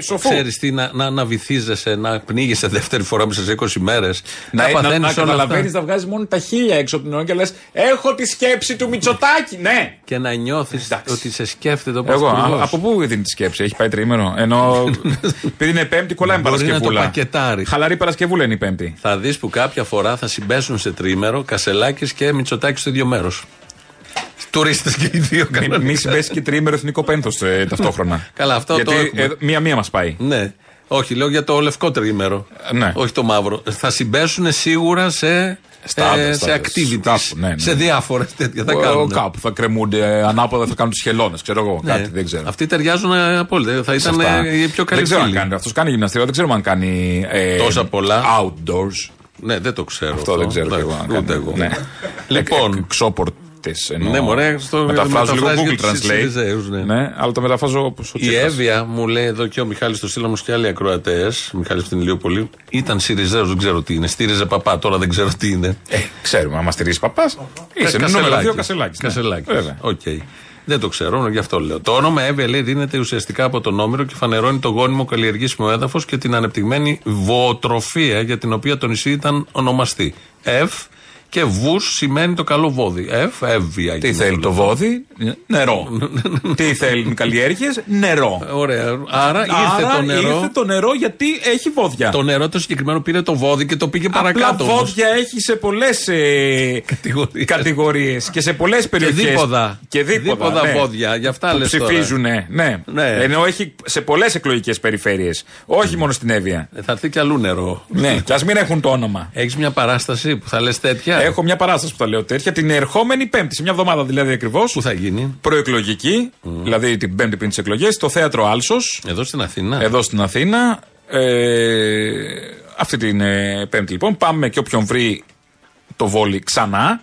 σοφού. Ξέρεις τι, να, να, να βυθίζεσαι, να πνίγεσαι δεύτερη φορά μέσα σε 20 μέρες. Να, να, να, παθαίνεις όλα καταλαβαίνεις αυτά. να βγάζεις μόνο τα χίλια έξω από την ώρα και λες: Έχω τη σκέψη του Μητσοτάκη. Ναι. Και να νιώθεις ότι σε σκέφτεται ο Εγώ, Πρωθυπουργός. α, από πού δίνει τη σκέψη, έχει πάει τρίμερο. Ενώ *laughs* επειδή είναι Πέμπτη, κολλάει Μπορεί να το Παρασκευούλα. πακετάρει. Χαλαρή Παρασκευούλα είναι η Πέμπτη. Θα δεις που κάποια φορά θα συμπέσουν σε τρίμερο Κασελάκης και Μητσοτάκης στο ίδιο μέρος. Τουρίστες και οι δύο Μη, κανονικά. μη συμπέσεις και τρίμερο εθνικό πένθος ε, *laughs* ταυτόχρονα. Καλά, αυτό Γιατί το έχουμε. ε, μία-μία μας πάει. Ναι. Όχι, λέω για το λευκό τρίμερο. Ναι. Όχι το μαύρο. Θα συμπέσουν σίγουρα σε, Στάδες, ε, σε στάδες. activities. Κάπου, ναι, ναι. Σε διάφορες τέτοια. Θα Ο- κάνουν. Κάπου θα κρεμούνται ε, ανάποδα, θα κάνουν του χελώνες, ξέρω εγώ. Ναι. Κάτι δεν ξέρω. Αυτοί ταιριάζουν ε, απόλυτα. Θα Σε ήταν αυτά. ε, οι πιο καλοί Δεν ξέρω αν φίλοι. κάνει. Αυτός κάνει γυμναστήριο, δεν ξέρω αν κάνει. ε, Τόσα πολλά. Outdoors. Ναι, δεν το ξέρω. Αυτό δεν ξέρω κι Εντάξει, εγώ. αν Ούτε κάνει. εγώ. Ναι. Λοιπόν. Ξόπορτε. Ναι, μωρέ, στο μεταφράζω λίγο μεταφράζει Google για τους Translate. Συριζαίους, ναι. Ναι, αλλά το μεταφράζω όπως ο Η Τσίπρας. Εύβοια μου λέει εδώ και ο Μιχάλης το στείλαμε και άλλοι ακροατές. Μιχάλης στην Ηλιούπολη. Ήταν Συριζαίος, δεν ξέρω τι είναι. Στήριζε Παππά, τώρα δεν ξέρω τι είναι. Ε, ξέρουμε, άμα στηρίζει Παππάς. Είσαι νούμερο 2 Κασελάκης. Κασελάκης. Βέβαια. Οκ. Δεν το ξέρω, γι' αυτό λέω. Το όνομα Εύβοια λέει δίνεται ουσιαστικά από τον Όμηρο και φανερώνει το γόνιμο καλλιεργήσιμο έδαφος και την ανεπτυγμένη βοοτροφία για την οποία το νησί ήταν ονομαστή. Ευ Και βους σημαίνει το καλό βόδι. Εφ, εύβοια. Τι θέλει το βόδι, νερό. *laughs* Τι θέλουν καλλιέργειες, νερό. Ωραία. Άρα ήρθε το νερό. ήρθε το νερό γιατί έχει βόδια. Το νερό το συγκεκριμένο πήρε το βόδι και το πήγε παρακάτω. Απλά όμως. βόδια έχει σε πολλές ε, κατηγορίες και σε πολλές περιοχές. δίποδα. Και δίποδα. Δίποδα ναι. βόδια, γι' αυτά που λες τώρα. ψηφίζουν, ναι. Ναι. Ενώ έχει σε πολλές εκλογικές περιφέρειες. Όχι μόνο στην Εύβοια. Ε, Θα έρθει κι αλλού νερό. Ναι, και ας μην έχουν το όνομα. Έχεις μια παράσταση που θα λες τέτοια; Έχω μια παράσταση που θα λέω τέτοια την ερχόμενη Πέμπτη, σε μια εβδομάδα δηλαδή ακριβώς. Πού θα γίνει; Προεκλογική, δηλαδή την Πέμπτη πριν τις εκλογές, στο θέατρο Άλσος. Εδώ στην Αθήνα. Εδώ στην Αθήνα. Ε, αυτή την ε, Πέμπτη λοιπόν. Πάμε και όποιον βρει το βόλι ξανά.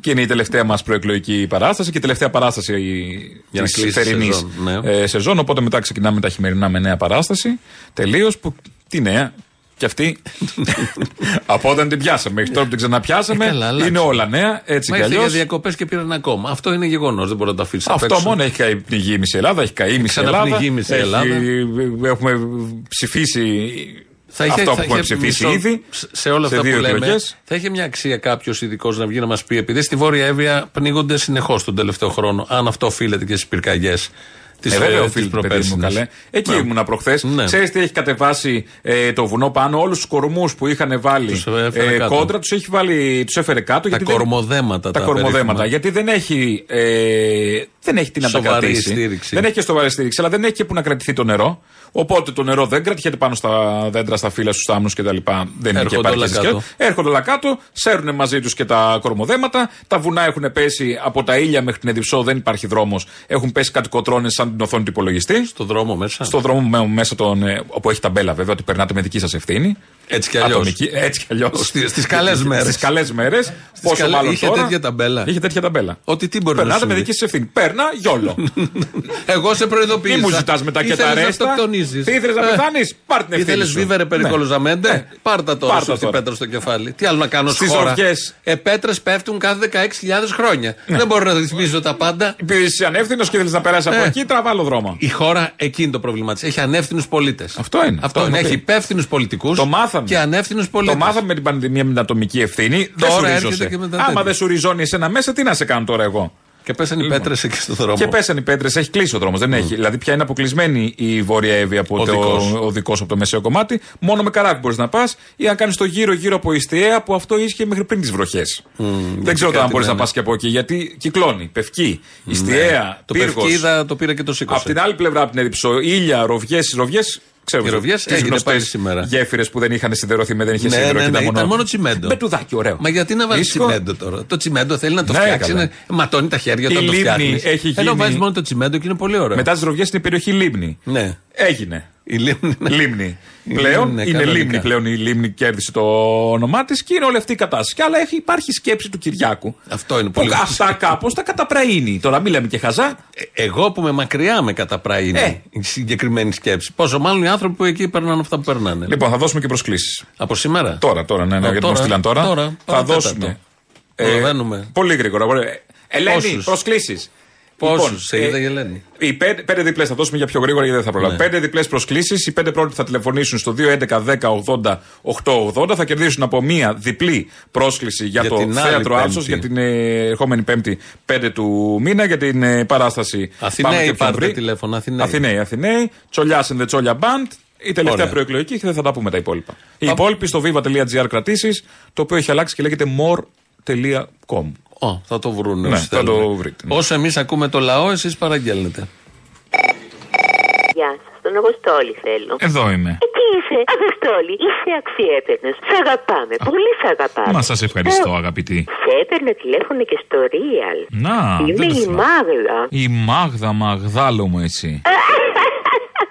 Και είναι η τελευταία μας προεκλογική παράσταση και η τελευταία παράσταση Για να της κλείσει η θερινής σεζόν, ναι. ε, σεζόν. Οπότε μετά ξεκινάμε τα χειμερινά με νέα παράσταση. Τελείως. Που τι νέα; Και αυτή. από όταν την πιάσαμε μέχρι τώρα που την ξαναπιάσαμε. Ε, καλά, αλλάξε. είναι όλα νέα. Έτσι Μα κι ήρθε για αλλιώ. διακοπές και πήραν ακόμα. Αυτό είναι γεγονός. Δεν μπορεί να το αφήσει. απ' Αυτό έξω. μόνο έχει καεί πνιγεί μισή Ελλάδα, έχει καεί μισή Ελλάδα. Ξαναπνιγεί μισή Έχει- Ελλάδα. Έχουμε ψηφίσει Θα είχε, αυτό θα που έχουμε είχε ψηφίσει μισό- ήδη. Σε όλα αυτά δύο που λέμε, εκλογές. θα είχε μια αξία κάποιος ειδικός να βγει να μας πει, επειδή στη Βόρεια Εύβοια πνίγονται συνεχώς τον τελευταίο χρόνο, αν αυτό οφείλεται και στις πυρκαγιές. Της Ε, βέβαια, οφείλεται, παιδί μου, καλέ. Εκεί Ναι. ήμουνα προχθές. Ναι. Ξέρεις τι έχει κατεβάσει ε, το βουνό πάνω, όλους τους κορμούς που είχαν βάλει Τους έφερε ε, κάτω. κόντρα, τους έχει βάλει, τους έφερε κάτω. Τα γιατί δεν- κορμοδέματα. τα κορμοδέματα. περίφημα. Γιατί δεν έχει, ε, δεν έχει τι να τα Σοβαρή κρατήσει. στήριξη. Δεν έχει και σοβαρή στήριξη, αλλά δεν έχει και που να κρατηθεί το νερό. Οπότε το νερό δεν κρατιέται πάνω στα δέντρα, στα φύλλα, στους άμμου κτλ. Δεν είναι και Έρχονται όλα επαρκής κάτω. σκέλα. Έρχονται όλα κάτω, σέρνουν μαζί τους και τα κορμοδέματα. Τα βουνά έχουν πέσει από τα ήλια μέχρι την Εδιψό, δεν υπάρχει δρόμος. Έχουν πέσει κάτι κοτρώνες σαν την οθόνη του υπολογιστή. Στο δρόμο μέσα. Στο δρόμο με- μέσα τον. ε, όπου έχει ταμπέλα βέβαια, ότι περνάτε με δική σας ευθύνη. Έτσι κι αλλιώς. Ατομική- Έτσι κι αλλιώς. Στις- στις καλές μέρες. Στις καλές μέρες. Πόσο καλέ- μάλλον είχε τώρα. τέτοια ταμπέλα. Είχε τέτοια ταμπέλα. Ότι τι μπορείς να Περνάτε με συμβεί. δική σας ευθύνη. Παίρνα, γιόλο. *laughs* Εγώ σε προειδοποίησα. Τι μου ζητάς μετά και τα Ήθελες να ρέστα. Αυτοκτονίζεις. Τι ήθελες να Ε. πεθάνεις, πάρ την ευθύνη. Ήθελες σου. βίβερε Ναι. περικολοζαμέντε. Ναι. Πάρτα τώρα Πάρτα σου την τώρα. πέτρα στο κεφάλι. Τι άλλο να κάνω Στις στη χώρα; ροβιές. Ε, πέτρες πέφτουν κάθε 16.000 χρόνια. Ναι. Δεν μπορώ να ρυθμίζω τα πάντα. Επειδή είσαι ανεύθυνος και θέλεις να περάσεις από Ε. εκεί, τραβά άλλο δρόμο. Η χώρα εκείνη το πρόβλημά της. Έχει ανεύθυνους πολίτες. Αυτό είναι. Αυτό το είναι. έχω Έχει πει. υπεύθυνους πολιτικούς Το μάθαμε. και ανεύθυνους πολίτες. Το μάθαμε με την πανδημία με την ατομική ευθύνη. Δεν Τώρα σου έρχεται ρίζωσε. και με τα Άμα τέτοια. δεν σου ριζώνει εσένα μέσα, τι να σε κάνω τώρα εγώ; Και πέσανε οι πέτρες εκεί στο δρόμο. Και πέσανε οι πέτρες, έχει κλείσει ο δρόμος. Δεν έχει. Δηλαδή πια είναι αποκλεισμένη η Βόρεια Εύη από Ο το δικός. οδικό από το μεσαίο κομμάτι. Μόνο με καράβι μπορείς να πας ή να κάνεις το γύρο-γύρω από Ιστιαία που αυτό ίσχυε μέχρι πριν τις βροχές. δεν ξέρω τώρα αν κάτι μπορείς να λένε. πας και από εκεί γιατί κυκλώνει, πευκεί. Ιστιαία, Το πύργος. Πευκίδα το πήρε και το σήκωσε. Απ' την άλλη πλευρά, από την Ερυψό, ήλια, ροβιές, ροβιές. Ξέρω, Οι ροβιές έγινε πάλι σήμερα. Γέφυρες που δεν είχαν σιδερωθεί με δεν είχε Ναι, σίδερο ναι, και ναι, ήταν ήταν μόνο τσιμέντο. Μπετουδάκι, ωραίο. Μα γιατί να βάλεις Ήσυχο. τσιμέντο τώρα; Το τσιμέντο θέλει να το Ναι, φτιάξει. καλά. είναι- ματώνει τα χέρια Η όταν το λίμνη φτιάχνεις. έχει Ενώ γίνει- βάζεις μόνο το τσιμέντο και είναι πολύ ωραίο. Μετά τις ροβιές είναι η περιοχή Λίμνη. Ναι. Έγινε. Η λίμνη. ναι. Λίμνη. Η πλέον λίμνη, είναι κανονικά. λίμνη πλέον. Η λίμνη κέρδισε το όνομά της και είναι όλη αυτή η κατάσταση. Και αλλά έχει, υπάρχει σκέψη του Κυριάκου. Αυτό είναι Που πολύ αυτά κάπως τα καταπραίνει. Τώρα μην λέμε και χαζά. Ε, Εγώ που με μακριά με καταπραίνει Ε. η συγκεκριμένη σκέψη. Πόσο μάλλον οι άνθρωποι που εκεί περνάνε αυτά που περνάνε. Λοιπόν, θα δώσουμε και προσκλήσεις. Από σήμερα; Τώρα, τώρα, ναι, ναι, Α, γιατί μου στείλαν τώρα. Τώρα, θα παρατέταρτο. δώσουμε. Ε, Προλαβαίνουμε. πολύ γρήγορα. Ε, Ελένη, Πόσους; προσκλήσεις. Πόσους, σε είδα η Ελένη. Οι πέντε, πέντε διπλές θα δώσουμε για πιο γρήγορα γιατί δεν θα προλάβω. Ναι. Πέντε διπλές προσκλήσεις. Οι πέντε πρώτοι θα τηλεφωνήσουν στο 211 10 80 880. Θα κερδίσουν από μία διπλή πρόσκληση για, Για το την άλλη θέατρο Πέμπτη. Άλσο για την ε, ερχόμενη Πέμπτη 5 του μήνα για την ε, παράσταση. Αθηναίοι Πάμε και ποιον πάρτε βρει. τηλέφωνο, Αθηναίοι. Αθηναίοι, Αθηναίοι. Τσολιά and the Τσόλια Band. Η τελευταία Ωραία. προεκλογική και δεν θα τα πούμε τα υπόλοιπα. Οι υπόλοιποι στο viva.gr κρατήσεις, το οποίο έχει αλλάξει και λέγεται more.com. Ω, θα το βρουν. Ναι, όσοι θα θέλουν. το βρείτε, ναι. Όσο εμείς ακούμε το λαό, εσείς παραγγέλνετε. Γεια σας, τον Αποστόλη θέλω. Εδώ είμαι. Ε, τι είσαι, Αποστόλη, είσαι αξιέπαινος. Σ' αγαπάμε, πολύ σ' αγαπάμε. Μα σας ευχαριστώ, Ε, αγαπητή. Σε έπαιρνε τηλέφωνο και στο Real. Να, Είμαι δεν το η θυμάμαι. Μάγδα. Η Μάγδα Μαγδάλο μου εσύ.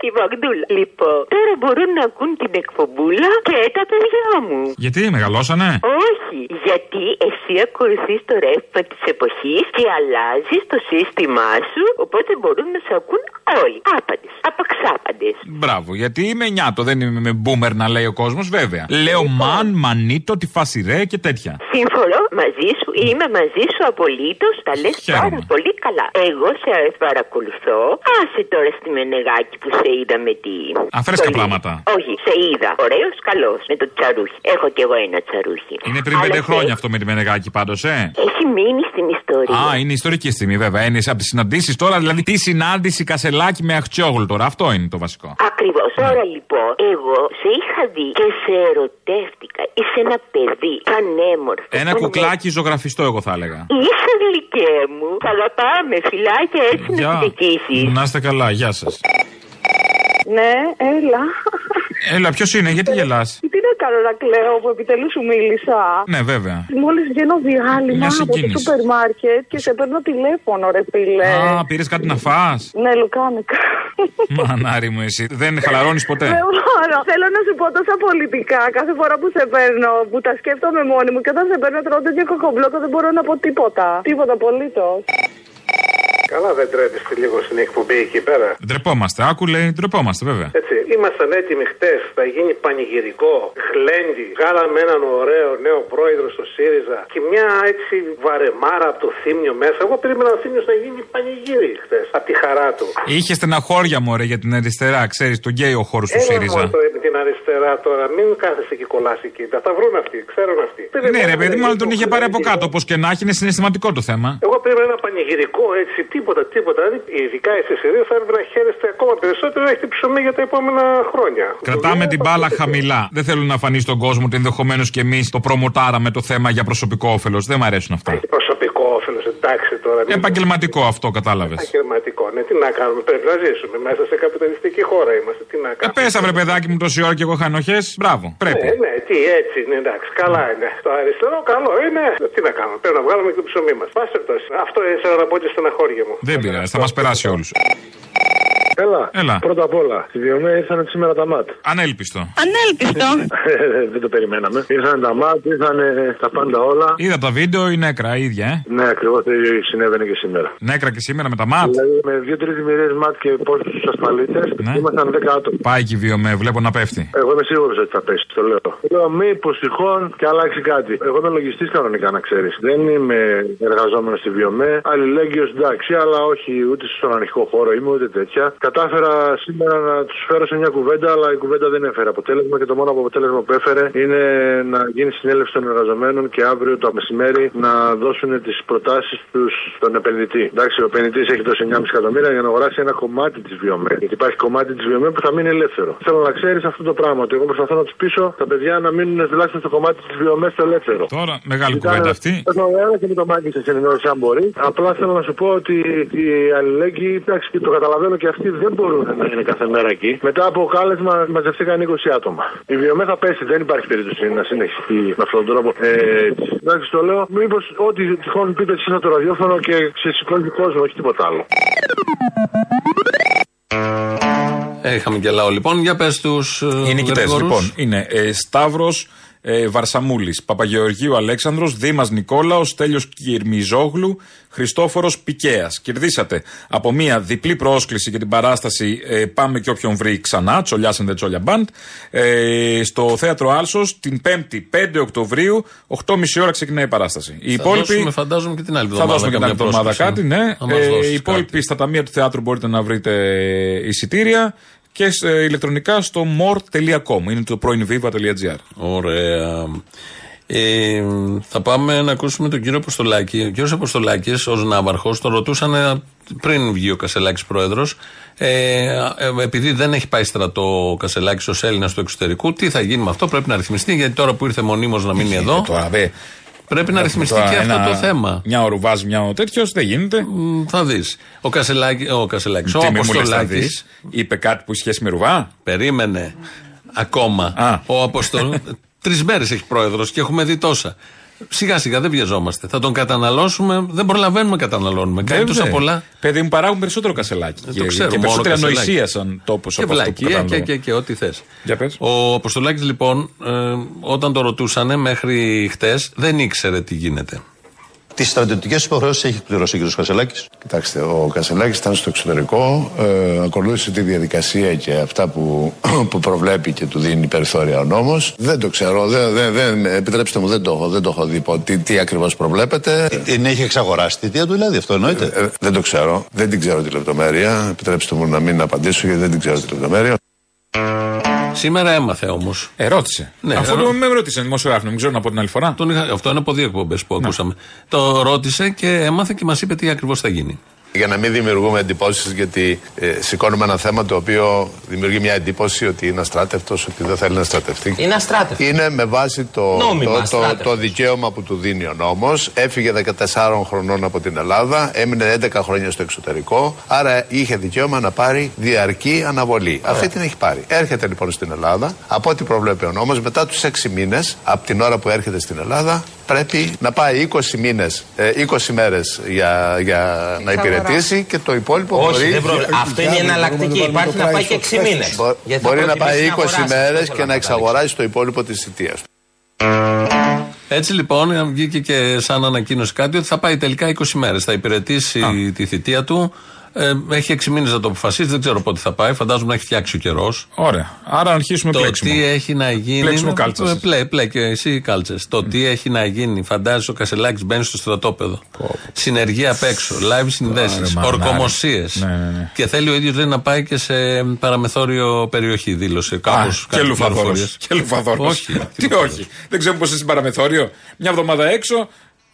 Η Μαγδούλα. Λοιπόν, τώρα μπορούν να ακούν την εκπομπούλα και τα παιδιά μου. Γιατί μεγαλώσανε; Όχι, γιατί εσύ ακολουθείς το ρεύμα της εποχής και αλλάζεις το σύστημά σου, οπότε μπορούν να σε ακούν όλοι. Άπαντες, απαξάπαντες. Μπράβο, γιατί είμαι νιάτο, δεν είμαι με μπούμερ να λέει ο κόσμος, βέβαια. Λέω μαν, μανίτο, τη φάση ρε και τέτοια. Σύμφωνο μαζί σου, είμαι μαζί σου απολύτως. Τα λες Χαίρομαι. πάρα πολύ καλά. Εγώ σε παρακολουθώ. Άσε τώρα στη Μενεγάκη που σε είδα με τη. Αφρέσκα Στολή. πράγματα. Όχι, σε είδα. Ωραίος, καλός. Με το τσαρούχι. Έχω κι εγώ ένα τσαρούχι. Είναι πριν Αλλά πέντε σε- χρόνια αυτό με τη Μενεγάκη πάντως, ε; Έχει μείνει στην ιστορία. Α, είναι ιστορική στιγμή βέβαια. Είναι από τις συναντήσεις τώρα, δηλαδή τι συνάντηση Κασελάκη με Αχτσιόγλου τώρα. Αυτό είναι το βασικό. Ακριβώς. Τώρα λοιπόν, εγώ σε είχα δει και σε ερωτεύτηκα. Είσαι ένα παιδί, πανέμορφος. Ένα κουκλάκι ζωγραφιστό, εγώ θα έλεγα. Είσαι γλυκέ μου. Σ' αγαπάμε, φιλάκια έτσι να Γεια. συνεχίσει. Να είστε καλά, γεια σας. Ναι, έλα. Έλα, ποιος είναι, γιατί γελάς; Τι να κάνω να κλαίω που επιτέλους σου μίλησα. Ναι, βέβαια. Μόλις βγαίνω διάλειμμα Μια από το συγκίνηση. σούπερ μάρκετ και σε παίρνω τηλέφωνο, ρε φίλε. Α, πήρες κάτι να φας; Ναι, λουκάνικα. Μανάρι μου, εσύ. Δεν χαλαρώνεις ποτέ; Δεν μπορώ. Θέλω να σου πω τόσα πολιτικά κάθε φορά που σε παίρνω, που τα σκέφτομαι μόνη μου και όταν σε παίρνω τρώω τέτοιο κοκομπλόκο δεν μπορώ να πω τίποτα. Τίποτα απολύτως. Καλά δεν τρέπεστε λίγο στην εκπομπή εκεί πέρα. Ντρεπόμαστε. Άκου λέει, ντρεπόμαστε βέβαια. Έτσι, ήμασταν έτοιμοι χτες, θα γίνει πανηγυρικό, γλέντι. Βγάλαμε έναν ωραίο νέο πρόεδρο στο ΣΥΡΙΖΑ και μια έτσι βαρεμάρα από το θύμιο μέσα. Εγώ περίμενα ο θύμιος να γίνει πανηγύρι χτες, από τη χαρά του. Είχε στεναχώρια μου, για την αριστερά, ξέρεις, τον γκέι ο χώρος του Έλα ΣΥΡΙΖΑ. μόνο τώρα με την αριστερά τώρα, μην κάθεσαι και κολλάς εκεί. Θα τα βρουν αυτοί, ξέρουν αυτοί. Ναι, ρε παιδί μου, αλλά τον είχε πάρει από κάτω. Όπως και να έχει, είναι συναισθηματικό το θέμα. Εγώ περίμενα ένα πανηγυρικό έτσι, τίποτα, τίποτα. Δηλαδή, ειδικά εσεί οι δύο θα έπρεπε να χαίρεστε ακόμα περισσότερο να έχετε ψωμί για τα επόμενα χρόνια. Κρατάμε την μπάλα χαμηλά. Δεν θέλω να φανεί στον κόσμο ότι ενδεχομένως και εμείς το προμοτάραμε το θέμα για προσωπικό όφελος. Δεν μ' αρέσουν αυτά. Προσωπικό όφελο, εντάξει τώρα. μην- Επαγγελματικό αυτό, κατάλαβες. Επαγγελματικό, ναι, τι να κάνουμε. Πρέπει να ζήσουμε. Μέσα σε καπιταλιστική χώρα είμαστε. Τι να Ε, κάνουμε. πέσα βρε παιδάκι μου τόση ώρα και εγώ είχα ενοχέ. Μπράβο, πρέπει. Ναι, ναι, τι έτσι είναι, εντάξει, καλά είναι. Το αριστερό καλό είναι. Τι να κάνουμε, πρέπει να βγάλουμε και το ψωμί μας. Πάση περιπτώσει. Αυτό ήθελα να πω και στεναχώρια μου. Δεν πειράζει, θα μας περάσει όλους. Έλα. Έλα. Πρώτα απ' όλα, στη Διομέ ήρθαν σήμερα τα ΜΑΤ. Ανέλπιστο. Ανέλπιστο. Δεν το περιμέναμε. Ήρθαν τα ΜΑΤ, ήρθαν τα πάντα όλα. Είδα τα βίντεο, η νέκρα, η ίδια, ε. Ναι, ακριβώς το ίδιο συνέβαινε και σήμερα. Νέκρα και σήμερα με τα ΜΑΤ. Δηλαδή με δύο-τρει δημιουργίες ΜΑΤ και πόσους ασφαλίτες ήμασταν 10 άτομα. Πάει και η βιομέ, βλέπω να πέφτει. Εγώ είμαι σίγουρος ότι θα πέσει, το λέω. Λέω μήπως τυχόν και αλλάξει κάτι. Εγώ είμαι λογιστής κανονικά, να ξέρεις. Δεν είμαι εργαζόμενος στη Βιομέ. Αλληλέγγυος εντάξει, αλλά όχι ούτε στον ανοιχτό χώρο είμαι ούτε τέτοια. Κατάφερα σήμερα να τους φέρω σε μια κουβέντα, αλλά η κουβέντα δεν έφερε αποτέλεσμα και το μόνο αποτέλεσμα που έφερε είναι να γίνει συνέλευση των εργαζομένων και αύριο το μεσημέρι να δώσουν τις προτάσεις τους στον επενδυτή. Εντάξει, ο επενδυτής έχει δώσει 9,5 εκατομμύρια για να αγοράσει ένα κομμάτι της Βιομέ. Γιατί υπάρχει κομμάτι της Βιομέ που θα μείνει ελεύθερο. Θέλω να ξέρεις αυτό το πράγμα. Ότι εγώ προσπαθώ να τους πείσω τα παιδιά να μείνουν τουλάχιστον στο κομμάτι της Βιομέ στο ελεύθερο. Τώρα, μεγάλη Ζητάνε- κουβέντα αυτή. Θέλω να έλα και με το μάγκη σε ενημέρωση αν μπορεί. Απλά θέλω να σου πω ότι οι αλληλέγγυοι, εντάξει, και το καταλαβαίνω και αυτοί δεν μπορούν να είναι κάθε μέρα εκεί. Μετά από κάλεσμα μαζευτήκαν 20 άτομα. Η βιομέ θα πέσει, δεν υπάρχει περίπτωση να συνεχιστεί με αυτόν τον τρόπο. Ε, εντάξει, το λέω. Μήπως ό,τι τυχόν πείτε εσείς από το ραδιόφωνο και ξεσηκώνει κόσμο, όχι τίποτα άλλο. Ε, Είχαμε και λαό λοιπόν. Για πες τους. Οι νικητέ, λοιπόν, είναι ε, Σταύρος ε, Βαρσαμούλης, Παπαγεωργίου Αλέξανδρος, Δήμας Νικόλαος, Τέλειο Κυρμιζόγλου, Χριστόφορος Πικαίας. Κερδίσατε από μία διπλή πρόσκληση για την παράσταση ε, Πάμε και όποιον βρει ξανά, Τσολιάσεν δεν Τσόλια Μπαντ, ε, στο θέατρο Άλσος την 5η 5 Οκτωβρίου, 8.30 ώρα ξεκινάει η παράσταση. Οι Θα υπόλοιποι. δώσουμε, φαντάζομαι και την άλλη Θα εβδομάδα. δώσουμε και την άλλη καμιά εβδομάδα πρόσκληση. κάτι, ναι. Θα μας Ε, δώσεις οι υπόλοιποι στα ταμεία του θεάτρου μπορείτε να βρείτε εισιτήρια και σε- ηλεκτρονικά στο more.com. Είναι το πρώην Ωραία. Ε, θα πάμε να ακούσουμε τον κύριο Αποστολάκη. Ο κύριος Αποστολάκης, ως ναύαρχος, τον ρωτούσαν πριν βγει ο Κασελάκης πρόεδρος, ε, ε, επειδή δεν έχει πάει στρατό ο Κασελάκης ως Έλληνας του εξωτερικού, τι θα γίνει με αυτό, πρέπει να ρυθμιστεί, γιατί τώρα που ήρθε μονίμως να μείνει εδώ. Τώρα, δε. Πρέπει να ρυθμιστεί και αυτό το θέμα. Μια ο Ρουβάζ, μια ο τέτοιος, δεν γίνεται. Θα δεις. Ο Κασελάκη, ο, Κασελάκης, ο Τι μη μου λες, θα Αποστολάκη. δεις. Είπε κάτι που έχει σχέση με Ρουβά; Περίμενε. Ακόμα. Ο Αποστολ. *laughs* Τρεις μέρες έχει πρόεδρος και έχουμε δει τόσα. Σιγά σιγά δεν βιαζόμαστε. Θα τον καταναλώσουμε. Δεν προλαβαίνουμε να καταναλώνουμε. Κάνει Βέβαια. τόσα πολλά. Παιδί μου παράγουν περισσότερο κασελάκι. Δεν και, το ξέρω. και μόνο περισσότερη Κασελάκη. ανοησία σαν τόπος Και από αυτό που βλακεία και, καταναλώνω. και, και ό,τι θες. Για πες. Ο Αποστολάκης λοιπόν, ε, όταν το ρωτούσανε μέχρι χτες, δεν ήξερε τι γίνεται. Τις στρατιωτικές υποχρεώσεις έχει εκπληρώσει ο κ. Κασελάκης; Κοιτάξτε, ο Κασελάκης ήταν στο εξωτερικό, ε, ακολούθησε τη διαδικασία και αυτά που, *clears throat* που προβλέπει και του δίνει περιθώρια ο νόμος. Δεν το ξέρω, δεν, δεν, δεν, επιτρέψτε μου, δεν το, έχω- δεν το έχω δει πω, τι, τι ακριβώς προβλέπετε. Είναι, έχει εξαγοράσει τη θητεία του, δηλαδή, αυτό εννοείται. Ε, δεν το ξέρω, δεν την ξέρω τη λεπτομέρεια. Επιτρέψτε μου να μην απαντήσω γιατί δεν την ξέρω τη λεπτομέρεια. Σήμερα έμαθε όμως. Ερώτησε. Ναι, Αφού ερώ- το με ρώτησε δημοσιογράφο, μην ξέρω να πω την άλλη φορά. Τον είχα, αυτό είναι από δύο εκπομπές που ακούσαμε. Το ρώτησε και έμαθε και μας είπε τι ακριβώς θα γίνει. Για να μην δημιουργούμε εντυπώσεις, γιατί ε, σηκώνουμε ένα θέμα το οποίο δημιουργεί μια εντύπωση ότι είναι αστράτευτος, ότι δεν θέλει να στρατευτεί. Είναι αστράτευτος. Είναι με βάση το, Νόμιμα το, το, αστράτευτος. το δικαίωμα που του δίνει ο νόμος. Έφυγε 14 χρονών από την Ελλάδα, έμεινε 11 χρόνια στο εξωτερικό. Άρα είχε δικαίωμα να πάρει διαρκή αναβολή. Αυτή την έχει πάρει. Έρχεται λοιπόν στην Ελλάδα. Από ό,τι προβλέπει ο νόμος, μετά τους 6 μήνες, από την ώρα που έρχεται στην Ελλάδα, πρέπει να πάει 20 μήνες, 20 μέρες για, για να υπηρετήσει και το υπόλοιπο Όχι, μπορεί. δεν προβλε- Αυτό είναι εναλλακτική. Υπάρχει να πάει και 6 μήνες. Μπο- Μπορεί να πάει 20 μέρες και να εξαγοράσει το υπόλοιπο της θητείας του. Έτσι λοιπόν βγήκε και σαν ανακοίνωση κάτι ότι θα πάει τελικά 20 μέρες. Θα υπηρετήσει τη θητεία του. Ε, έχει 6 μήνες να το αποφασίσει. Δεν ξέρω πότε θα πάει. Φαντάζομαι να έχει φτιάξει ο καιρός. Ωραία. Άρα αρχίσουμε Το πλέξιμο. τι έχει να γίνει. Πλέξιμο κάλτσας. Ε, Πλέ, πλέ και εσύ κάλτσες. Το τι έχει να γίνει. Φαντάζεσαι ο Κασελάκης μπαίνει στο στρατόπεδο. Συνεργεία απ' έξω. Live συνδέσεις. Ωραία, μανάρι. Ορκομοσίες. Ναι, ναι, ναι. Και θέλει ο ίδιος να πάει και σε παραμεθόριο περιοχή. Δήλωσε κάπως. και λουφαδόρος. Και λουφαδόρος. Όχι. Τι όχι. Δεν ξέρουμε πώς είναι στην παραμεθόριο. Μια εβδομάδα έξω.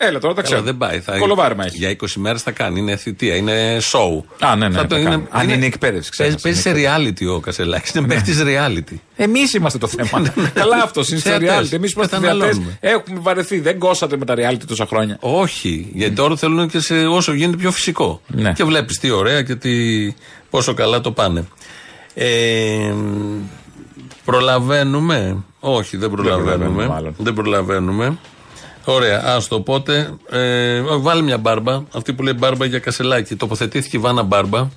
Έλα τώρα τα Καλά, ξέρω. δεν πάει. Θα... Κολοβάρμα έχει. Για 20 μέρες θα κάνει. Είναι θητεία, είναι show. Α, ναι, ναι, Θα θα κάνει. Αν είναι εκπαίδευση, Παίζει, ξέρεις, παίζει σε reality ο Κασελάκης. Είναι παίχτη reality. Εμείς είμαστε το θέμα. Καλά αυτός είναι στο Θεατές. reality. Εμείς είμαστε θεατές. Καταναλώνουμε. Έχουμε βαρεθεί. Δεν κόσατε με τα reality τόσα χρόνια. Όχι, γιατί τώρα θέλουν και σε όσο γίνεται πιο φυσικό. Ναι. Και βλέπεις τι ωραία και τι, πόσο καλά το πάνε. Ε, προλαβαίνουμε; Όχι, δεν προλαβαίνουμε. προλαβαίνουμε, μάλλον. Δεν προλαβαίνουμε. Ωραία, άστο. Οπότε, ε, βάλει μια μπάρμπα. Αυτή που λέει μπάρμπα για κασελάκι. Τοποθετήθηκε η Βάνα Μπάρμπα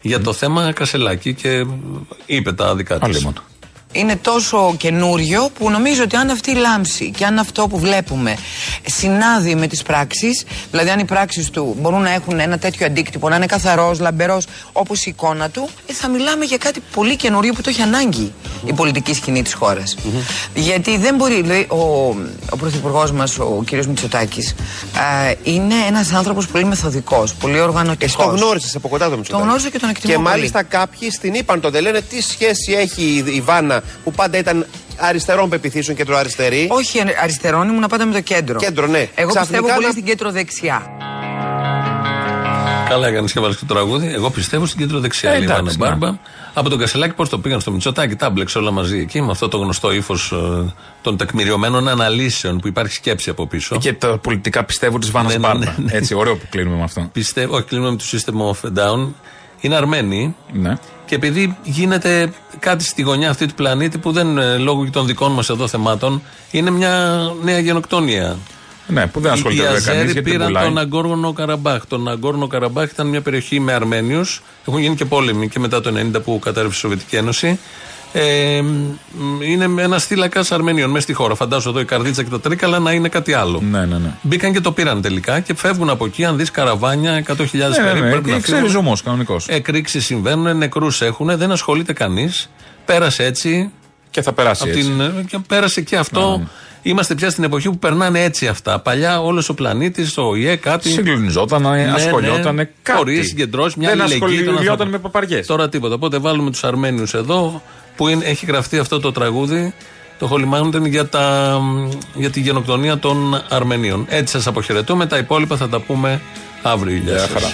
για το θέμα κασελάκι και είπε τα δικά της. Είναι τόσο καινούριο που νομίζω ότι αν αυτή η λάμψη και αν αυτό που βλέπουμε συνάδει με τις πράξεις, δηλαδή αν οι πράξεις του μπορούν να έχουν ένα τέτοιο αντίκτυπο, να είναι καθαρός, λαμπερός όπως η εικόνα του, ε, θα μιλάμε για κάτι πολύ καινούριο που το έχει ανάγκη η πολιτική σκηνή της χώρας. Γιατί δεν μπορεί, λέει, ο, ο πρωθυπουργός μας, ο κύριος Μητσοτάκης, α, είναι ένας άνθρωπος πολύ μεθοδικός, πολύ οργανωτικός. Εσύ το γνώρισες από κοντά το Μητσοτάκη. γνώρισα και τον εκτιμώ Και πολύ. μάλιστα κάποιοι στην είπαν το δεν λένε τι σχέση έχει η, η Βάνα που πάντα ήταν αριστερών πεπιθήσεων κεντροαριστερή. Όχι αριστερών, ήμουν πάντα με το κέντρο. Κέντρο, ναι. Εγώ Ξαφνικά πιστεύω πολύ να- στην κέντρο δεξιά. Καλά έκανε και βάλει το τραγούδι. Εγώ πιστεύω στην κέντρο δεξιά. Ε, λέει η Βάνα εντάξει, Μπάρμπα. Από τον Κασελάκη πώς το πήγαν στο Μητσοτάκι, τα μπλέξε όλα μαζί εκεί με αυτό το γνωστό ύφος των τεκμηριωμένων αναλύσεων που υπάρχει σκέψη από πίσω. Και τα πολιτικά πιστεύω της Βάνας Ναι, ναι, Μπάρμπα. ναι, ναι. Έτσι, ωραίο που κλείνουμε με αυτό. Πιστεύω, όχι, κλείνουμε με το System of a Down. Είναι Αρμένοι. Ναι. Και επειδή γίνεται κάτι στη γωνιά αυτή του πλανήτη που δεν ε, λόγω και των δικών μας εδώ θεμάτων είναι μια νέα γενοκτονία. Ναι, που δεν ασχολείται Οι βέβαια κανείς Αζέρι γιατί την πήραν πουλάει. τον Αγκόρνο Καραμπάχ. Τον Αγκόρνο Καραμπάχ ήταν μια περιοχή με Αρμένιους. Έχουν γίνει και πόλεμοι και μετά το 90 που κατέρευσε η Σοβιετική Ένωση. Ε, μ, είναι ένας θύλακας Αρμενίων μέσα στη χώρα. Φαντάζομαι εδώ η καρδίτσα και τα τρίκαλα να είναι κάτι άλλο. Ναι, ναι, ναι. Μπήκαν και το πήραν τελικά και φεύγουν από εκεί. Αν δεις καραβάνια, 100.000 Ναι, περίπου ναι, ναι. πρέπει να Ξέρεις φύγουν. όμως κανονικός. Εκρήξεις συμβαίνουν, νεκρούς έχουν, δεν ασχολείται κανείς. Πέρασε έτσι. Και θα περάσει Απ' έτσι. την- και πέρασε και αυτό. Είμαστε πια στην εποχή που περνάνε έτσι αυτά. Παλιά όλος ο πλανήτης, ο ΙΕ, κάτι. Συγκλονιζόταν, ασχολιόταν, κάτι. Χωρίς συγκεντρώσεις, μια Δεν αλληλεγγύη των ασχολιόταν ανθρώπων. με παπαριές. Τώρα τίποτα. Οπότε βάλουμε τους Αρμένιους εδώ που είναι, έχει γραφτεί αυτό το τραγούδι. Το Holy Mountain για, τα, για τη γενοκτονία των Αρμενίων. Έτσι σας αποχαιρετούμε. Τα υπόλοιπα θα τα πούμε αύριο. Γεια Γεια σας. χαρά.